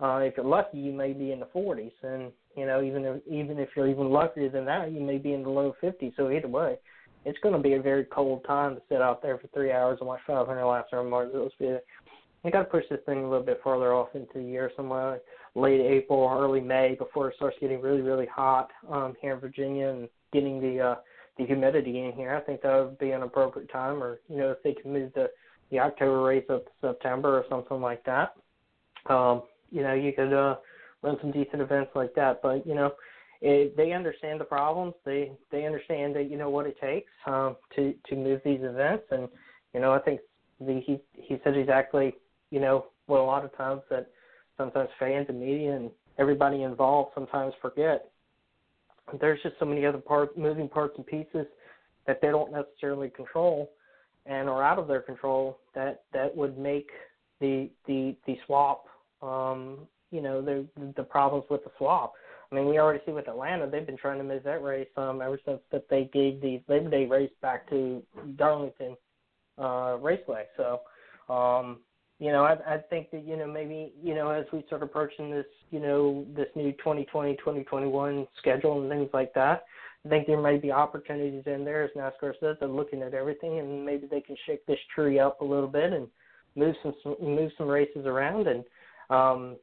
Speaker 6: Uh, if you're lucky, you may be in the 40s, and you know even if even if you're even luckier than that, you may be in the low 50s. So either way, it's going to be a very cold time to sit out there for three hours and watch 500 laps around Martinsville. You got to push this thing a little bit further off into the year, somewhere late April early May, before it starts getting really, really hot um, here in Virginia and getting the uh, the humidity in here. I think that would be an appropriate time, or you know, if they can move the the October race up to September or something like that. Um, you know, you could uh, run some decent events like that. But you know, it, they understand the problems. They they understand that you know what it takes um, to to move these events, and you know, I think the, he he said exactly you know what a lot of times that sometimes fans and media and everybody involved sometimes forget. There's just so many other part moving parts and pieces that they don't necessarily control and are out of their control that that would make the the the swap um you know the the problems with the swap i mean we already see with atlanta they've been trying to move that race um ever since that they gave the labor day race back to darlington uh raceway so um you know, I, I think that you know maybe you know as we start approaching this you know this new 2020 2021 schedule and things like that, I think there may be opportunities in there, as NASCAR says, they're looking at everything, and maybe they can shake this tree up a little bit and move some move some races around. And um,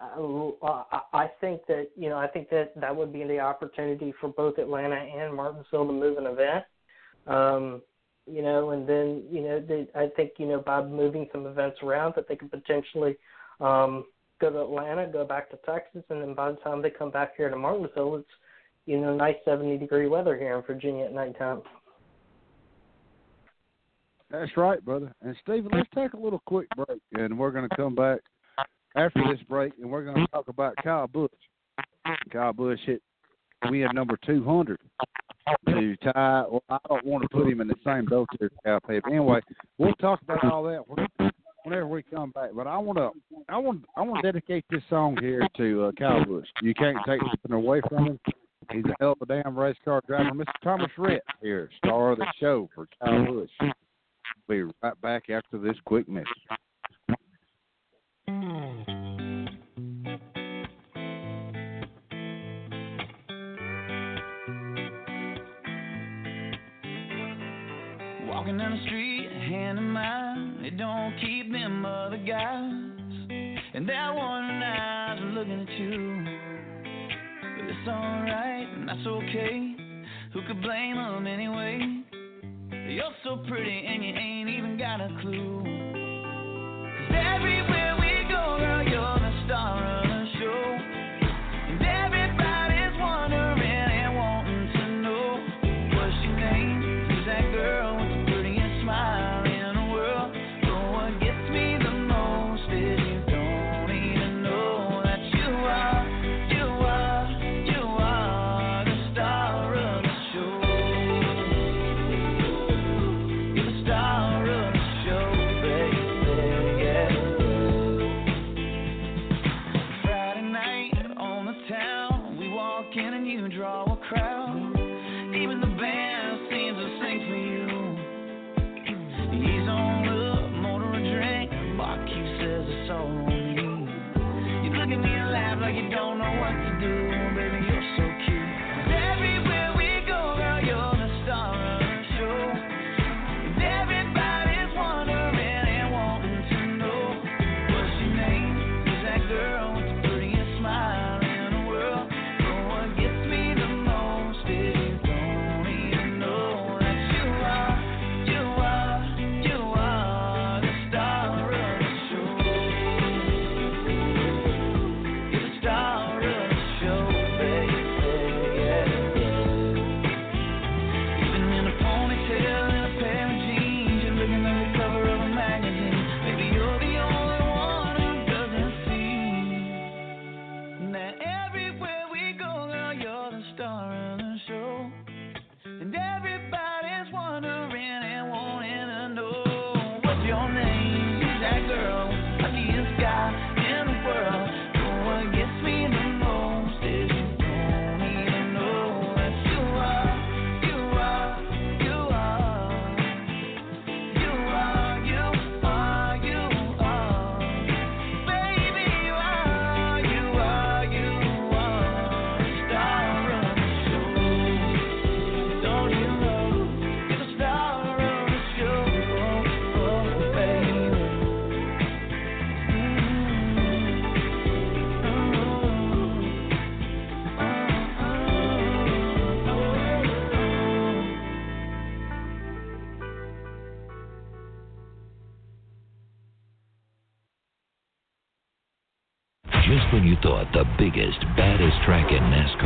Speaker 6: I, I think that you know I think that that would be the opportunity for both Atlanta and Martinsville to move an event. Um, you know, and then you know they, I think you know by moving some events around that they could potentially um, go to Atlanta, go back to Texas, and then by the time they come back here to Martinsville, it's you know, nice 70 degree weather here in Virginia at nighttime.
Speaker 5: That's right, brother. And Stephen, let's take a little quick break, and we're going to come back after this break, and we're going to talk about Kyle Busch. Kyle Busch hit win number 200 to tie. Well, I don't want to put him in the same boat Kyle Petty. Anyway, we'll talk about all that whenever we come back. But I want to, I want, I want to dedicate this song here to uh, Kyle Busch. You can't take something away from him. He's a hell of a damn race car driver. Mr. Thomas Rhett here, star of the show for Kyle Busch. We'll be right back after this quick message.
Speaker 11: Walking down the street, hand in mine, it don't keep them other guys. And that one eyes looking at you But it's alright and that's okay. Who could blame them anyway? You're so pretty and you ain't even got a clue. Cause everywhere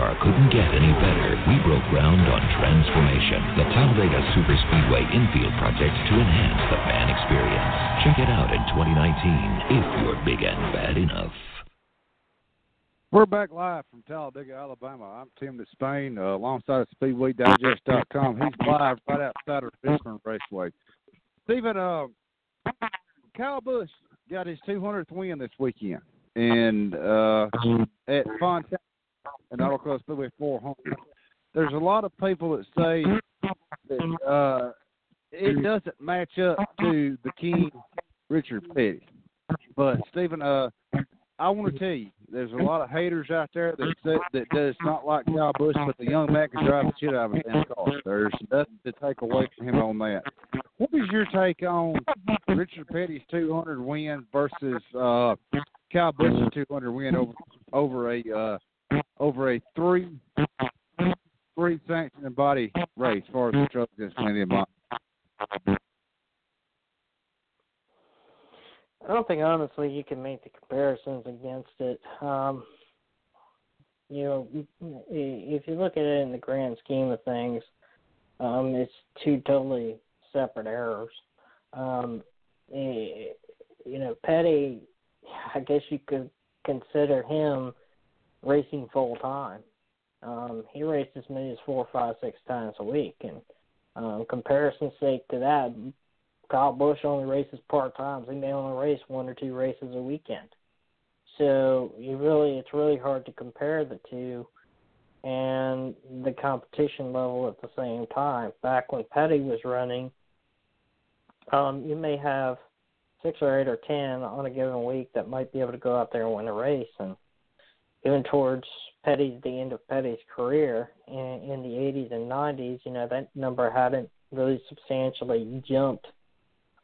Speaker 4: NASCAR couldn't get any better, we broke ground on Transformation, the Talladega Superspeedway infield project to enhance the fan experience. Check it out in 2019 if you're big and bad enough.
Speaker 5: We're back live from Talladega, Alabama. I'm Tim Disspain, uh, alongside of SpeedwayDigest.com. He's live right outside of Richmond Raceway. Stephen, uh, Kyle Busch got his 200th win this weekend, and uh, at Fontana and Auto Club Speedway 400. There's a lot of people that say that uh, it doesn't match up to the King Richard Petty. But Stephen, uh, I want to tell you, there's a lot of haters out there that say, that does not like Kyle Busch, but the young man can drive the shit out of a damn car. There's nothing to take away from him on that. What is your take on Richard Petty's 200 win versus uh, Kyle Busch's 200 win over over a uh, over a three three sanctioned body race as far as the truck is concerned?
Speaker 6: I don't think honestly you can make the comparisons against it. Um, you know, if you look at it in the grand scheme of things, um, it's two totally separate errors. Um, you know, Petty, I guess you could consider him racing full time. Um, he raced as many as four, five, six times a week, and um, comparison sake to that, Kyle Busch only races part times. He may only race one or two races a weekend. So you really, it's really hard to compare the two and the competition level at the same time. Back when Petty was running, um, you may have six or eight or ten on a given week that might be able to go out there and win a race. And even towards Petty's the end of Petty's career in, in the 80s and 90s, you know that number hadn't really substantially jumped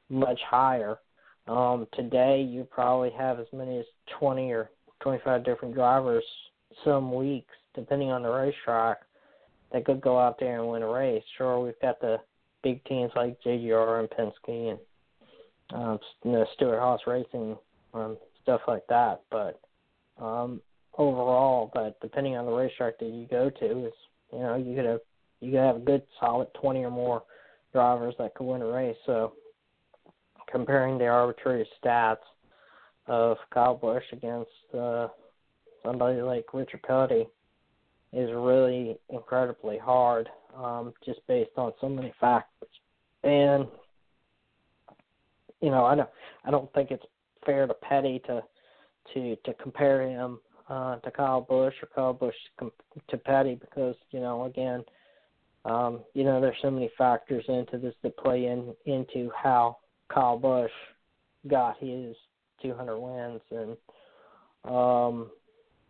Speaker 6: much higher. Um, today, you probably have as many as 20 or 25 different drivers some weeks, depending on the racetrack, that could go out there and win a race. Sure, we've got the big teams like JGR and Penske and um, you know, Stewart-Haas Racing, um, stuff like that. But um, overall, but depending on the racetrack that you go to, is you know you could have you could have a good solid 20 or more drivers that could win a race. So comparing the arbitrary stats of Kyle Busch against uh, somebody like Richard Petty is really incredibly hard, um, just based on so many factors. And you know, I don't, I don't think it's fair to Petty to to to compare him uh, to Kyle Busch or Kyle Busch to Petty because you know, again, um, you know, there's so many factors into this that play in into how Kyle Busch got his 200 wins, and um,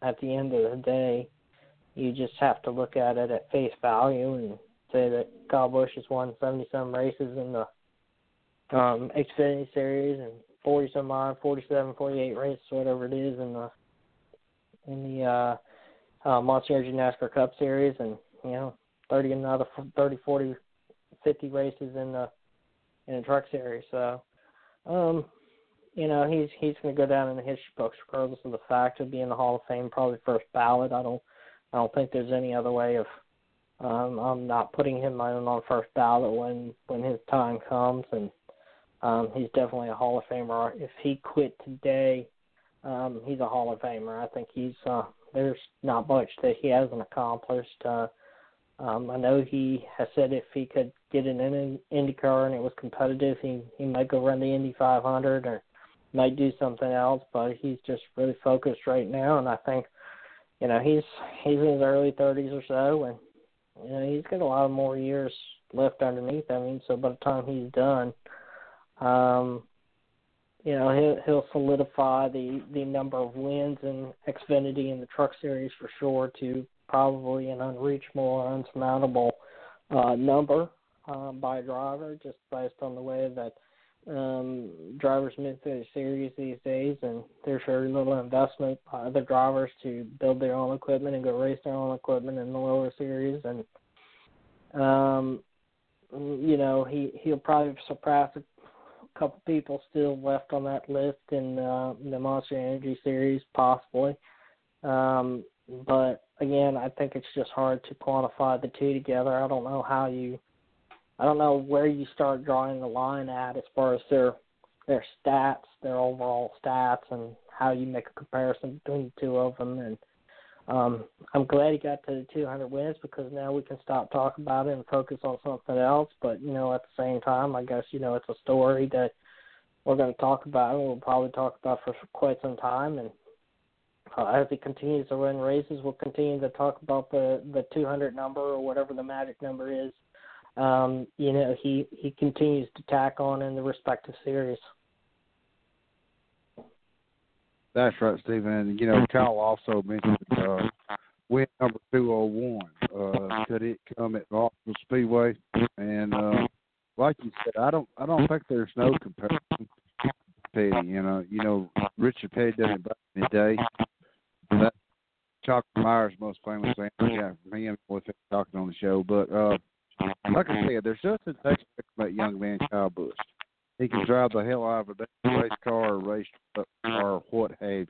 Speaker 6: at the end of the day, you just have to look at it at face value and say that Kyle Busch has won 70 some races in the um, Xfinity Series and 40 some odd, 47, 48 races, whatever it is in the in the uh, uh, Monster Energy NASCAR Cup Series, and you know 30 another 30, 40, 50 races in the in the truck series. So, um, you know, he's he's going to go down in the history books regardless of the fact of being in the Hall of Fame, probably first ballot. I don't I don't think there's any other way of um I'm not putting him on on first ballot when when his time comes and um he's definitely a Hall of Famer. If he quit today, um he's a Hall of Famer. I think he's uh there's not much that he hasn't accomplished. Uh um, I know he has said if he could get in an IndyCar and it was competitive, he he might go run the Indy 500 or might do something else. But he's just really focused right now, and I think you know he's he's in his early 30s or so, and you know he's got a lot of more years left underneath. I mean, so by the time he's done, um, you know he'll he'll solidify the the number of wins in Xfinity and the Truck Series for sure to probably an unreachable or unsurmountable uh, number um, by a driver, just based on the way that um, drivers move through the series these days, and there's very little investment by other drivers to build their own equipment and go race their own equipment in the lower series, and um, you know he he'll probably surpass couple people still left on that list in uh, the Monster Energy series, possibly. Um, but again, I think it's just hard to quantify the two together. I don't know how you, I don't know where you start drawing the line at as far as their their stats, their overall stats, and how you make a comparison between the two of them. And um, I'm glad he got to the 200 wins because now we can stop talking about it and focus on something else. But you know, at the same time, I guess you know it's a story that we're going to talk about and we'll probably talk about for quite some time. And uh, as he continues to win races, we'll continue to talk about the the 200 number or whatever the magic number is. Um, you know, he he continues to tack on in the respective series.
Speaker 5: That's right, Stephen. And you know, Kyle also mentioned uh, win number two oh one. Uh, could it come at Austin Speedway? And uh, like you said, I don't I don't think there's no comparison. Petty, you know, you know, Richard Petty did it back in the day. That Chuck Myers most famous answer, yeah, from him with him talking on the show. But uh like I said, there's a text about young man Kyle Busch. He can drive the hell out of a race car or race or what have you.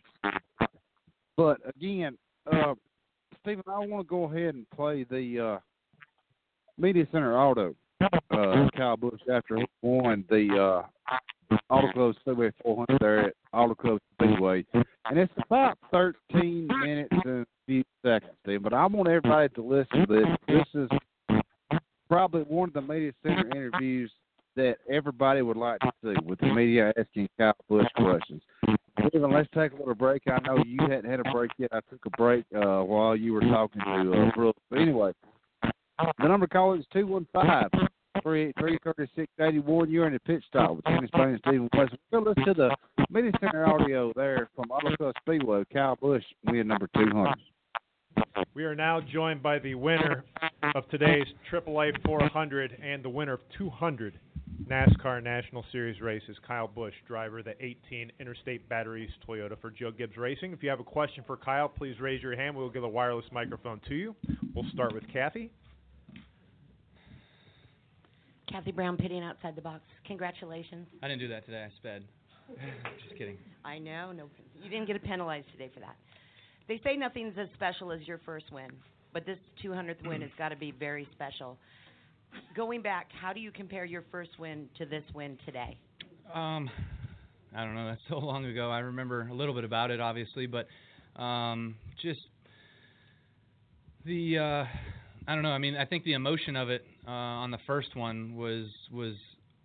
Speaker 5: But again, uh Stephen, I want to go ahead and play the uh Media Center Auto uh Kyle Busch after he won the uh Auto Club Speedway 400 there at Auto Club Speedway, and it's about 13 minutes and a few seconds, Steve. But I want everybody to listen to this. This is probably one of the media center interviews that everybody would like to see, with the media asking Kyle Busch questions. Stephen, let's take a little break. I know you hadn't had a break yet. I took a break uh, while you were talking to uh, Brooks. But anyway, the number to call is two one five three eight three thirty six eighty one. You're in the pit stop with Kenny Spain and Stephen West. We'll listen to the Media Center audio there from Auto Club Speedway. Kyle Busch win number two hundred.
Speaker 12: We are now joined by the winner of today's AAA 400 and the winner of 200 NASCAR National Series races, Kyle Busch, driver of the 18 Interstate Batteries Toyota for Joe Gibbs Racing. If you have a question for Kyle, please raise your hand. We'll give a wireless microphone to you. We'll start with Kathy.
Speaker 13: Kathy Brown pitting outside the box. Congratulations.
Speaker 14: I didn't do that today. I sped. Just kidding.
Speaker 13: I know, no, you didn't get penalized today for that. They say nothing's as special as your first win, but this 200th win has got to be very special. Going back, how do you compare your first win to this win today?
Speaker 14: Um, I don't know. That's so long ago. I remember a little bit about it, obviously, but um, just the uh, I don't know. I mean, I think the emotion of it uh, on the first one was was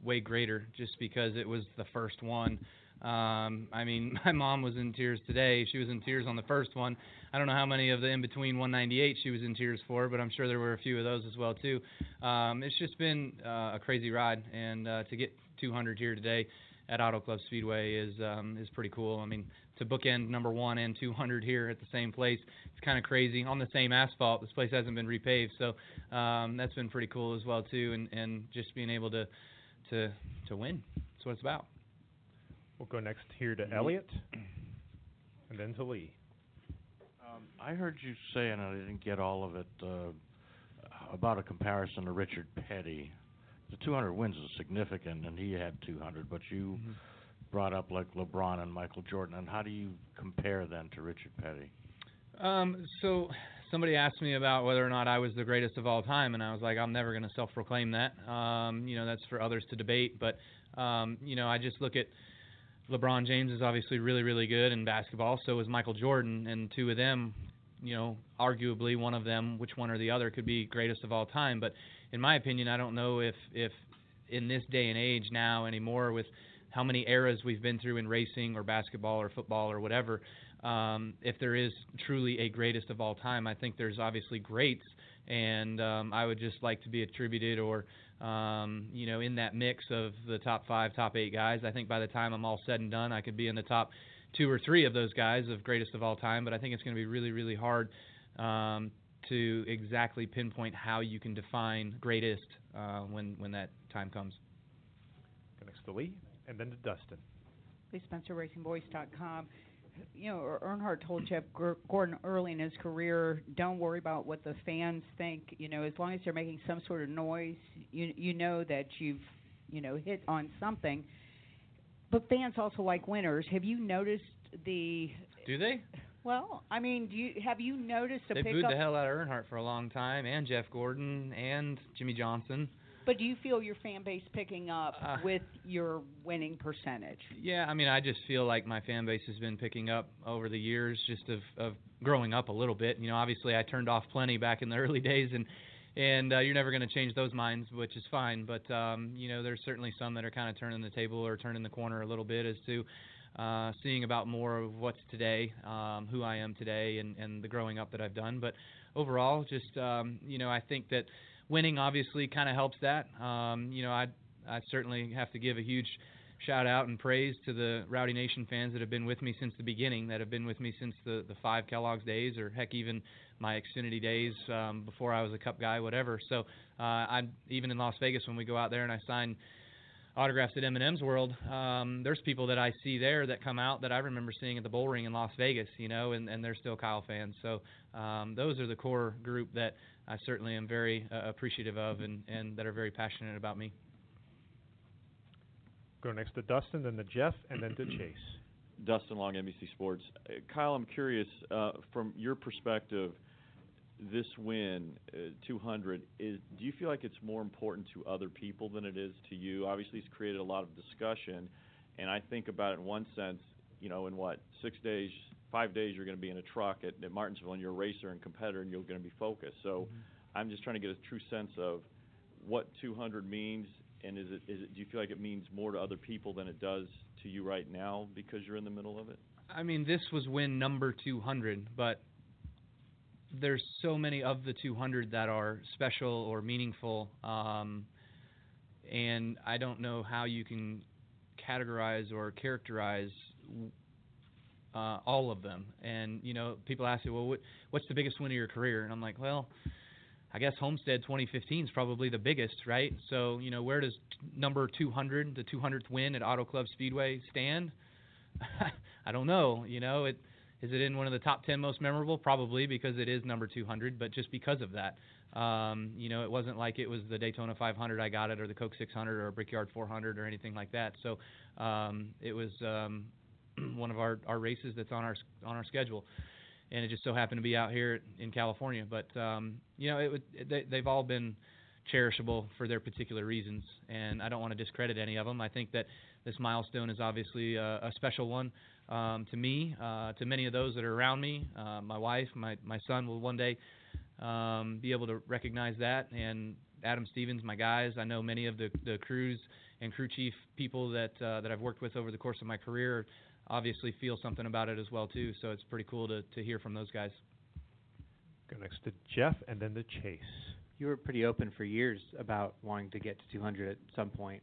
Speaker 14: way greater, just because it was the first one. Um, I mean, my mom was in tears today. She was in tears on the first one. I don't know how many of the in between 198 she was in tears for, but I'm sure there were a few of those as well too. Um, it's just been uh, a crazy ride, and uh, to get 200 here today at Auto Club Speedway is um, is pretty cool. I mean, to bookend number one and 200 here at the same place, it's kind of crazy on the same asphalt. This place hasn't been repaved, so um, that's been pretty cool as well too, and and just being able to to to win. That's what it's about.
Speaker 12: We'll go next here to Elliot, and then to Lee.
Speaker 15: Um, I heard you say, and I didn't get all of it, uh, about a comparison to Richard Petty. The 200 wins is significant, and he had 200, but you
Speaker 14: Mm-hmm.
Speaker 15: brought up like LeBron and Michael Jordan. And how do you compare then to Richard Petty?
Speaker 14: Um, so somebody asked me about whether or not I was the greatest of all time, and I was like, I'm never going to self-proclaim that. Um, you know, that's for others to debate. But um, you know, I just look at LeBron James is obviously really, really good in basketball. So is Michael Jordan, and two of them, you know, arguably one of them, which one or the other, could be greatest of all time. But in my opinion, I don't know if if in this day and age now anymore with how many eras we've been through in racing or basketball or football or whatever, um, if there is truly a greatest of all time, I think there's obviously greats, and um, I would just like to be attributed or um, you know in that mix of the top five, top eight guys. I think by the time I'm all said and done, I could be in the top two or three of those guys of greatest of all time. But I think it's going to be really, really hard um, to exactly pinpoint how you can define greatest uh, when when that time comes.
Speaker 12: Go next to Lee, and then to Dustin.
Speaker 1: Lee Spencer, RacingVoice.com. You know, er-, Earnhardt told Jeff Gor- Gordon early in his career, "Don't worry about what the fans think. You know, as long as they're making some sort of noise, you you know that you've you know hit on something." But fans also like winners. Have you noticed the
Speaker 14: Do they?
Speaker 1: Well, I mean, do you have you noticed a
Speaker 14: They booed the hell out of Earnhardt for a long time, and Jeff Gordon, and Jimmie Johnson.
Speaker 1: But do you feel your fan base picking up
Speaker 14: Uh,
Speaker 1: with your winning percentage?
Speaker 14: Yeah, I mean, I just feel like my fan base has been picking up over the years, just of of growing up a little bit. You know, obviously I turned off plenty back in the early days, and and uh, you're never going to change those minds, which is fine. But um, you know, there's certainly some that are kind of turning the table or turning the corner a little bit as to uh, seeing about more of what's today, um, who I am today, and and the growing up that I've done. But overall, just um, you know, I think that winning obviously kind of helps that. Um, you know, I I certainly have to give a huge shout out and praise to the Rowdy Nation fans that have been with me since the beginning, that have been with me since the the five Kellogg's days, or heck, even my Xfinity days um, before I was a Cup guy, whatever. So uh, I even in Las Vegas when we go out there and I sign autographs at M&M's World, um, there's people that I see there that come out that I remember seeing at the Bull Ring in Las Vegas, you know, and, and they're still Kyle fans. So um, those are the core group that I certainly am very uh, appreciative of and, and that are very passionate about me.
Speaker 12: Go next to Dustin, then to Jeff, and then to Chase.
Speaker 16: Dustin Long, NBC Sports. Uh, Kyle, I'm curious uh, from your perspective. This win, uh, 200, is do you feel like it's more important to other people than it is to you? Obviously, it's created a lot of discussion, and I think about it in one sense. You know, in what six days, five days, you're going to be in a truck at, at Martinsville, and you're a racer and competitor, and you're going to be focused. So, I'm just trying to get a true sense of what 200 means, and is it is it do you feel like it means more to other people than it does to you right now because you're in the middle of it?
Speaker 14: I mean, this was win number 200, but there's so many of the 200 that are special or meaningful, um, and I don't know how you can categorize or characterize uh, all of them. And you know, people ask me, well, what, what's the biggest win of your career? And I'm like, well. I guess Homestead 2015 is probably the biggest, right? So, you know, where does number 200, the 200th win at Auto Club Speedway, stand? I don't know. You know, it is it in one of the top 10 most memorable? Probably because it is number 200, but just because of that, um, you know, it wasn't like it was the Daytona 500 I got it, or the Coke 600, or Brickyard 400, or anything like that. So, um, it was um, one of our our races that's on our on our schedule and it just so happened to be out here in California. But um, you know, it would they, they've all been cherishable for their particular reasons, and I don't want to discredit any of them. I think that this milestone is obviously a, a special one um, to me, uh, to many of those that are around me. Uh, my wife, my my son will one day um, be able to recognize that, and Adam Stevens, my guys. I know many of the the crews and crew chief people that uh, that I've worked with over the course of my career obviously feel something about it as well too. So it's pretty cool to to hear from those guys.
Speaker 12: Go next to Jeff, and then to Chase.
Speaker 17: You were pretty open for years about wanting to get to 200 at some point.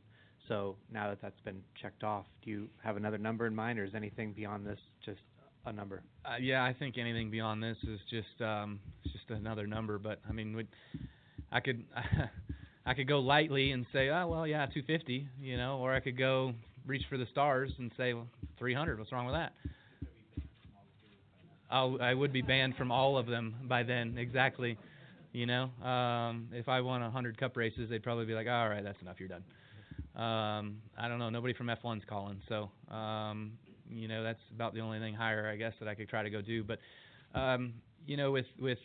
Speaker 17: So now that that's been checked off, do you have another number in mind, or is anything beyond this just a number?
Speaker 14: Uh, yeah, I think anything beyond this is just um, it's just another number. But I mean, we, I could I could go lightly and say, oh well, yeah, 250, you know, or I could go reach for the stars and say well, 300. What's wrong with that? I'll, I would be banned from all of them by then. Exactly. You know, um, if I won 100 cup races, they'd probably be like, all right, that's enough. You're done. Um, I don't know. Nobody from F1's calling, so um, you know that's about the only thing higher, I guess, that I could try to go do. But um, you know, with with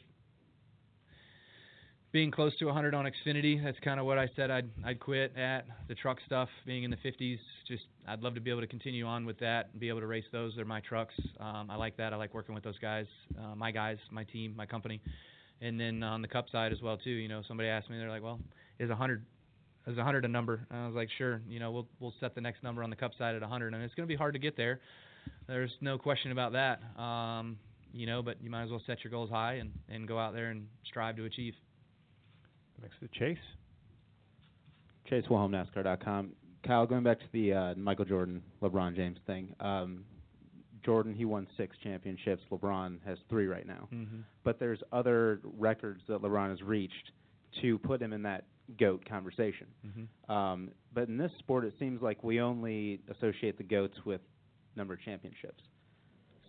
Speaker 14: being close to 100 on Xfinity, that's kind of what I said I'd I'd quit at. The truck stuff, being in the 50s, just I'd love to be able to continue on with that and be able to race those. They're my trucks. Um, I like that. I like working with those guys, uh, my guys, my team, my company. And then on the cup side as well too. You know, somebody asked me, they're like, "Well, is 100 is 100 a number?" And I was like, "Sure. You know, we'll we'll set the next number on the cup side at 100, and it's going to be hard to get there. There's no question about that. Um, you know, but you might as well set your goals high and and go out there and strive to achieve."
Speaker 12: Next to the Chase.
Speaker 18: Chase NASCAR.com. Kyle, going back to the uh, Michael Jordan, LeBron James thing. Um, Jordan, he won six championships. LeBron has three right now.
Speaker 14: Mhm.
Speaker 18: But there's other records that LeBron has reached to put him in that GOAT conversation.
Speaker 14: Mhm.
Speaker 18: Um, but in this sport, it seems like we only associate the GOATs with number of championships.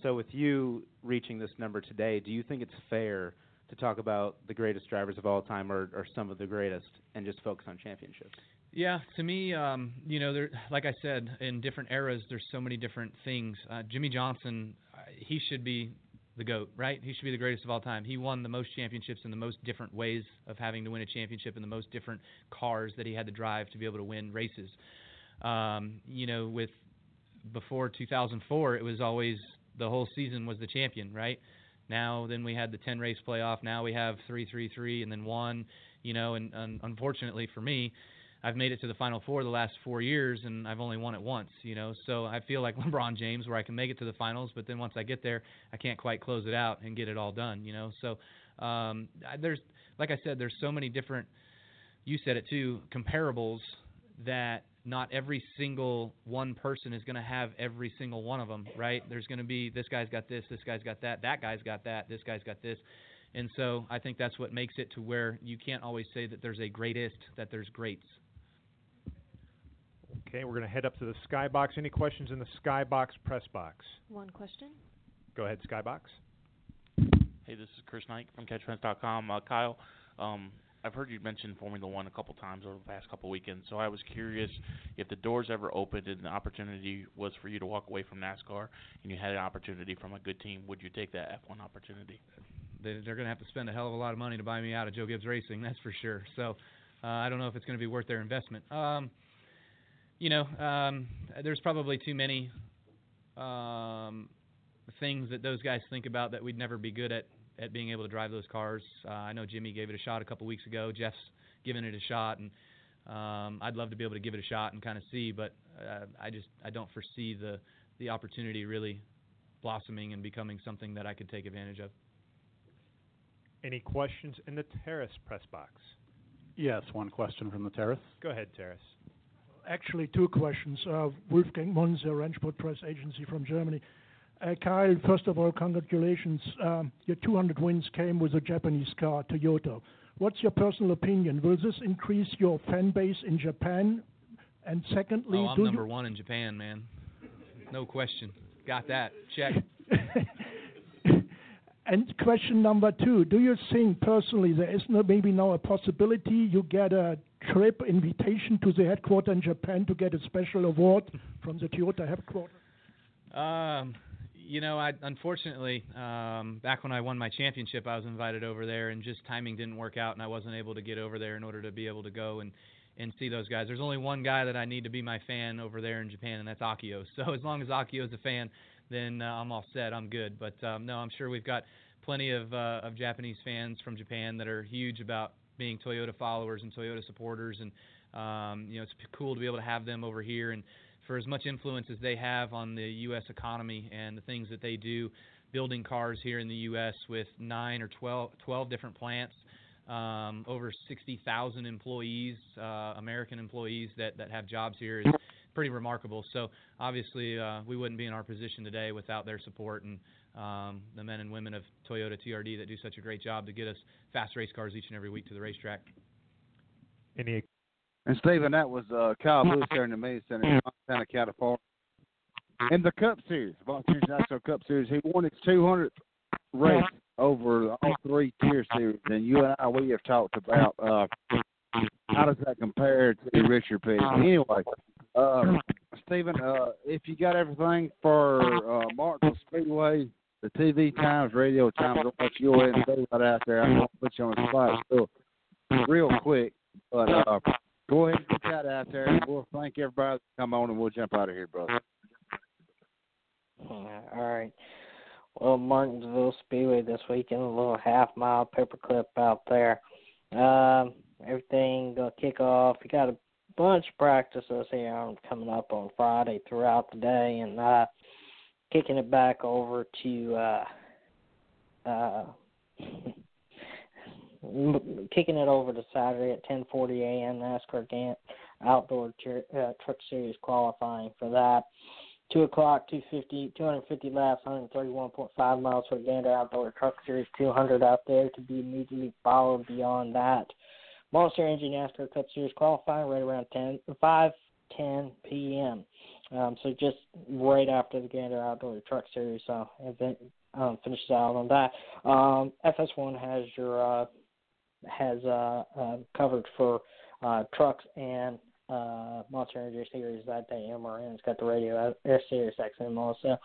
Speaker 18: So with you reaching this number today, do you think it's fair to talk about the greatest drivers of all time or, or some of the greatest and just focus on championships?
Speaker 14: Yeah, to me, um, you know, there, like I said, in different eras, there's so many different things. Uh, Jimmie Johnson, uh, he should be the GOAT, right? He should be the greatest of all time. He won the most championships in the most different ways of having to win a championship in the most different cars that he had to drive to be able to win races. Um, you know, with before 2004, it was always the whole season was the champion, right? Now, then we had the 10 race playoff. Now we have three, three, three, and then one. You know, and, and unfortunately for me, I've made it to the Final Four the last four years, and I've only won it once. You know, so I feel like LeBron James, where I can make it to the finals, but then once I get there, I can't quite close it out and get it all done. You know, so um, there's, like I said, there's so many different. You said it too, comparables that not every single one person is going to have every single one of them, right? There's going to be this guy's got this, this guy's got that, that guy's got that, this guy's got this. And so I think that's what makes it to where you can't always say that there's a greatest, that there's greats.
Speaker 12: Okay, we're going to head up to the skybox. Any questions in the skybox press box?
Speaker 19: One question.
Speaker 12: Go ahead, skybox.
Speaker 20: Hey, this is Chris Knight from CatchFence.com. Uh, Kyle, um, I've heard you mention Formula One a couple times over the past couple weekends, so I was curious if the doors ever opened and the opportunity was for you to walk away from NASCAR and you had an opportunity from a good team, would you take that F1 opportunity?
Speaker 14: They, they're going to have to spend a hell of a lot of money to buy me out of Joe Gibbs Racing, that's for sure. So uh, I don't know if it's going to be worth their investment. Um, you know, um, there's probably too many um, things that those guys think about that we'd never be good at at being able to drive those cars. Uh, I know Jimmie gave it a shot a couple weeks ago. Jeff's given it a shot, and um, I'd love to be able to give it a shot and kind of see, but uh, I just I don't foresee the the opportunity really blossoming and becoming something that I could take advantage of.
Speaker 12: Any questions in the terrace press box?
Speaker 21: Yes, one question from the terrace.
Speaker 12: Go ahead, Terrace.
Speaker 22: Actually, two questions. Uh, Wolfgang Monze, Rennsport Press Agency from Germany. Uh, Kyle, first of all, congratulations. Um, your 200 wins came with a Japanese car, Toyota. What's your personal opinion? Will this increase your fan base in Japan? And secondly,
Speaker 14: oh, I'm number one in Japan, man. No question. Got that. Check.
Speaker 22: And question number two: Do you think personally there is no, maybe now a possibility you get a trip invitation to the headquarters in Japan to get a special award from the Toyota headquarters?
Speaker 14: Um, you know, I unfortunately um, back when I won my championship, I was invited over there, and just timing didn't work out, and I wasn't able to get over there in order to be able to go and and see those guys. There's only one guy that I need to be my fan over there in Japan, and that's Akio. So as long as Akio's a fan, then uh, I'm all set. I'm good. But um, no, I'm sure we've got plenty of uh, of Japanese fans from Japan that are huge about being Toyota followers and Toyota supporters, and um, you know it's cool to be able to have them over here. And for as much influence as they have on the U.S. economy and the things that they do, building cars here in the U.S. with nine or 12, 12 different plants, um, over 60,000 employees, uh, American employees that, that have jobs here is pretty remarkable. So obviously, uh, we wouldn't be in our position today without their support and um, the men and women of Toyota TRD that do such a great job to get us fast race cars each and every week to the racetrack.
Speaker 12: Any
Speaker 5: And Steven, that was uh, Kyle Lewis there in the Main Center in Fontana, California. In the Cup Series, the Volunteers National Cup Series, he won his 200th race over all three tier series. And you and I, we have talked about uh, how does that compare to Richard Petty. Anyway, uh, Steven, uh, if you got everything for uh, Martinsville Speedway, the TV times, radio times, let you ahead and say that out there. I'm to put you on the spot still real quick. But uh, go ahead and get that out there, and we'll thank everybody that come on, and we'll jump out of here, brother.
Speaker 6: All right. Well, Martinsville Speedway this weekend, a little half mile paperclip out there. Um, everything gonna kick off. We got a bunch of practices here coming up on Friday throughout the day, and uh, kicking it back over to uh, uh, kicking it over to Saturday at 10:40 a.m. NASCAR Gander Outdoor uh, Truck Series qualifying for that. Two o'clock, 250, 250 laps, 131.5 miles for Gander Outdoor Truck Series 200 out there to be immediately followed beyond that. Monster Energy NASCAR Cup Series qualifying right around 10, 5, 10 p.m. Um, so just right after the Gander Outdoor Truck Series uh, event um, finishes out on that. Um, FS1 has your uh, has uh, uh, covered for uh, trucks and uh, Monster Energy Series that day. MRN's got the radio there, Sirius XM also.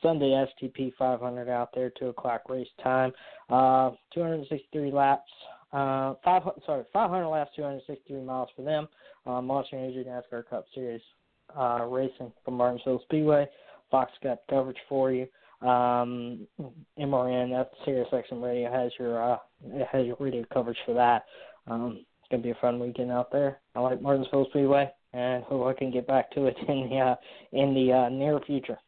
Speaker 6: Sunday STP 500 out there, two o'clock race time. Uh, 263 laps. Uh, five sorry, 500 laps, 263 miles for them. Uh, Monster Energy NASCAR Cup Series uh, racing from Martinsville Speedway. Fox got coverage for you. Um, MRN, that Sirius XM Radio has your uh, has your radio coverage for that. Um, it's gonna be a fun weekend out there. I like Martinsville Speedway, and hope I can get back to it in the uh, in the uh, near future.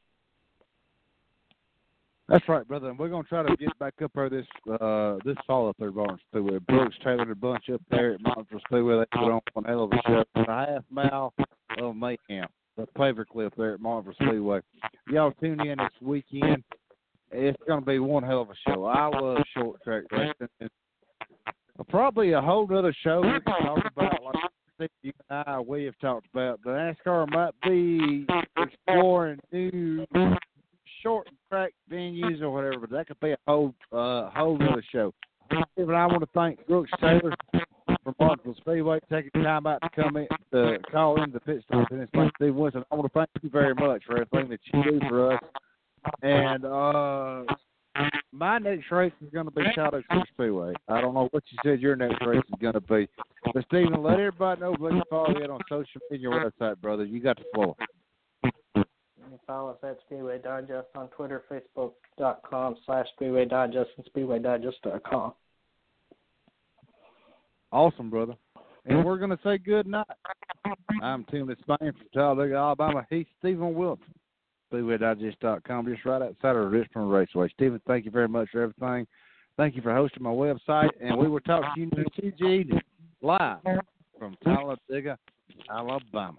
Speaker 5: That's right, brother. And we're gonna try to get back up there this uh this fall up there Barnes Speedway. Brooks Taylor a bunch up there at Martinsville Speedway. They put on one hell of a show. A half mile of mayhem. The paperclip there at Martinsville Speedway. Y'all tune in this weekend. It's gonna be one hell of a show. I love short track racing. It's probably a whole other show we can talk about like you and I we have talked about. The NASCAR might be exploring new short track venues or whatever, but that could be a whole uh whole other show. But I want to thank Brooks Taylor from Martinsville Speedway taking time out to come in to call in the pit stop and it's like Steve Winston. I want to thank you very much for everything that you do for us. And uh my next race is going to be Shadow Creek Speedway. I don't know what you said your next race is going to be, but Steven, let everybody know what you follow it on social media website, brother. You got the floor.
Speaker 6: You follow us at Speedway Digest on Twitter, Facebook.com slash Speedway Digest, and SpeedwayDigest.com.
Speaker 5: Awesome, brother. And mm-hmm. we're going to say good night. I'm Tim Disspain from Talladega, Alabama. He's Steven Wilson. SpeedwayDigest.com, just right outside of Richmond Raceway. Steven, thank you very much for everything. Thank you for hosting my website. And we will talk to you next Tuesday live from Talladega, Alabama.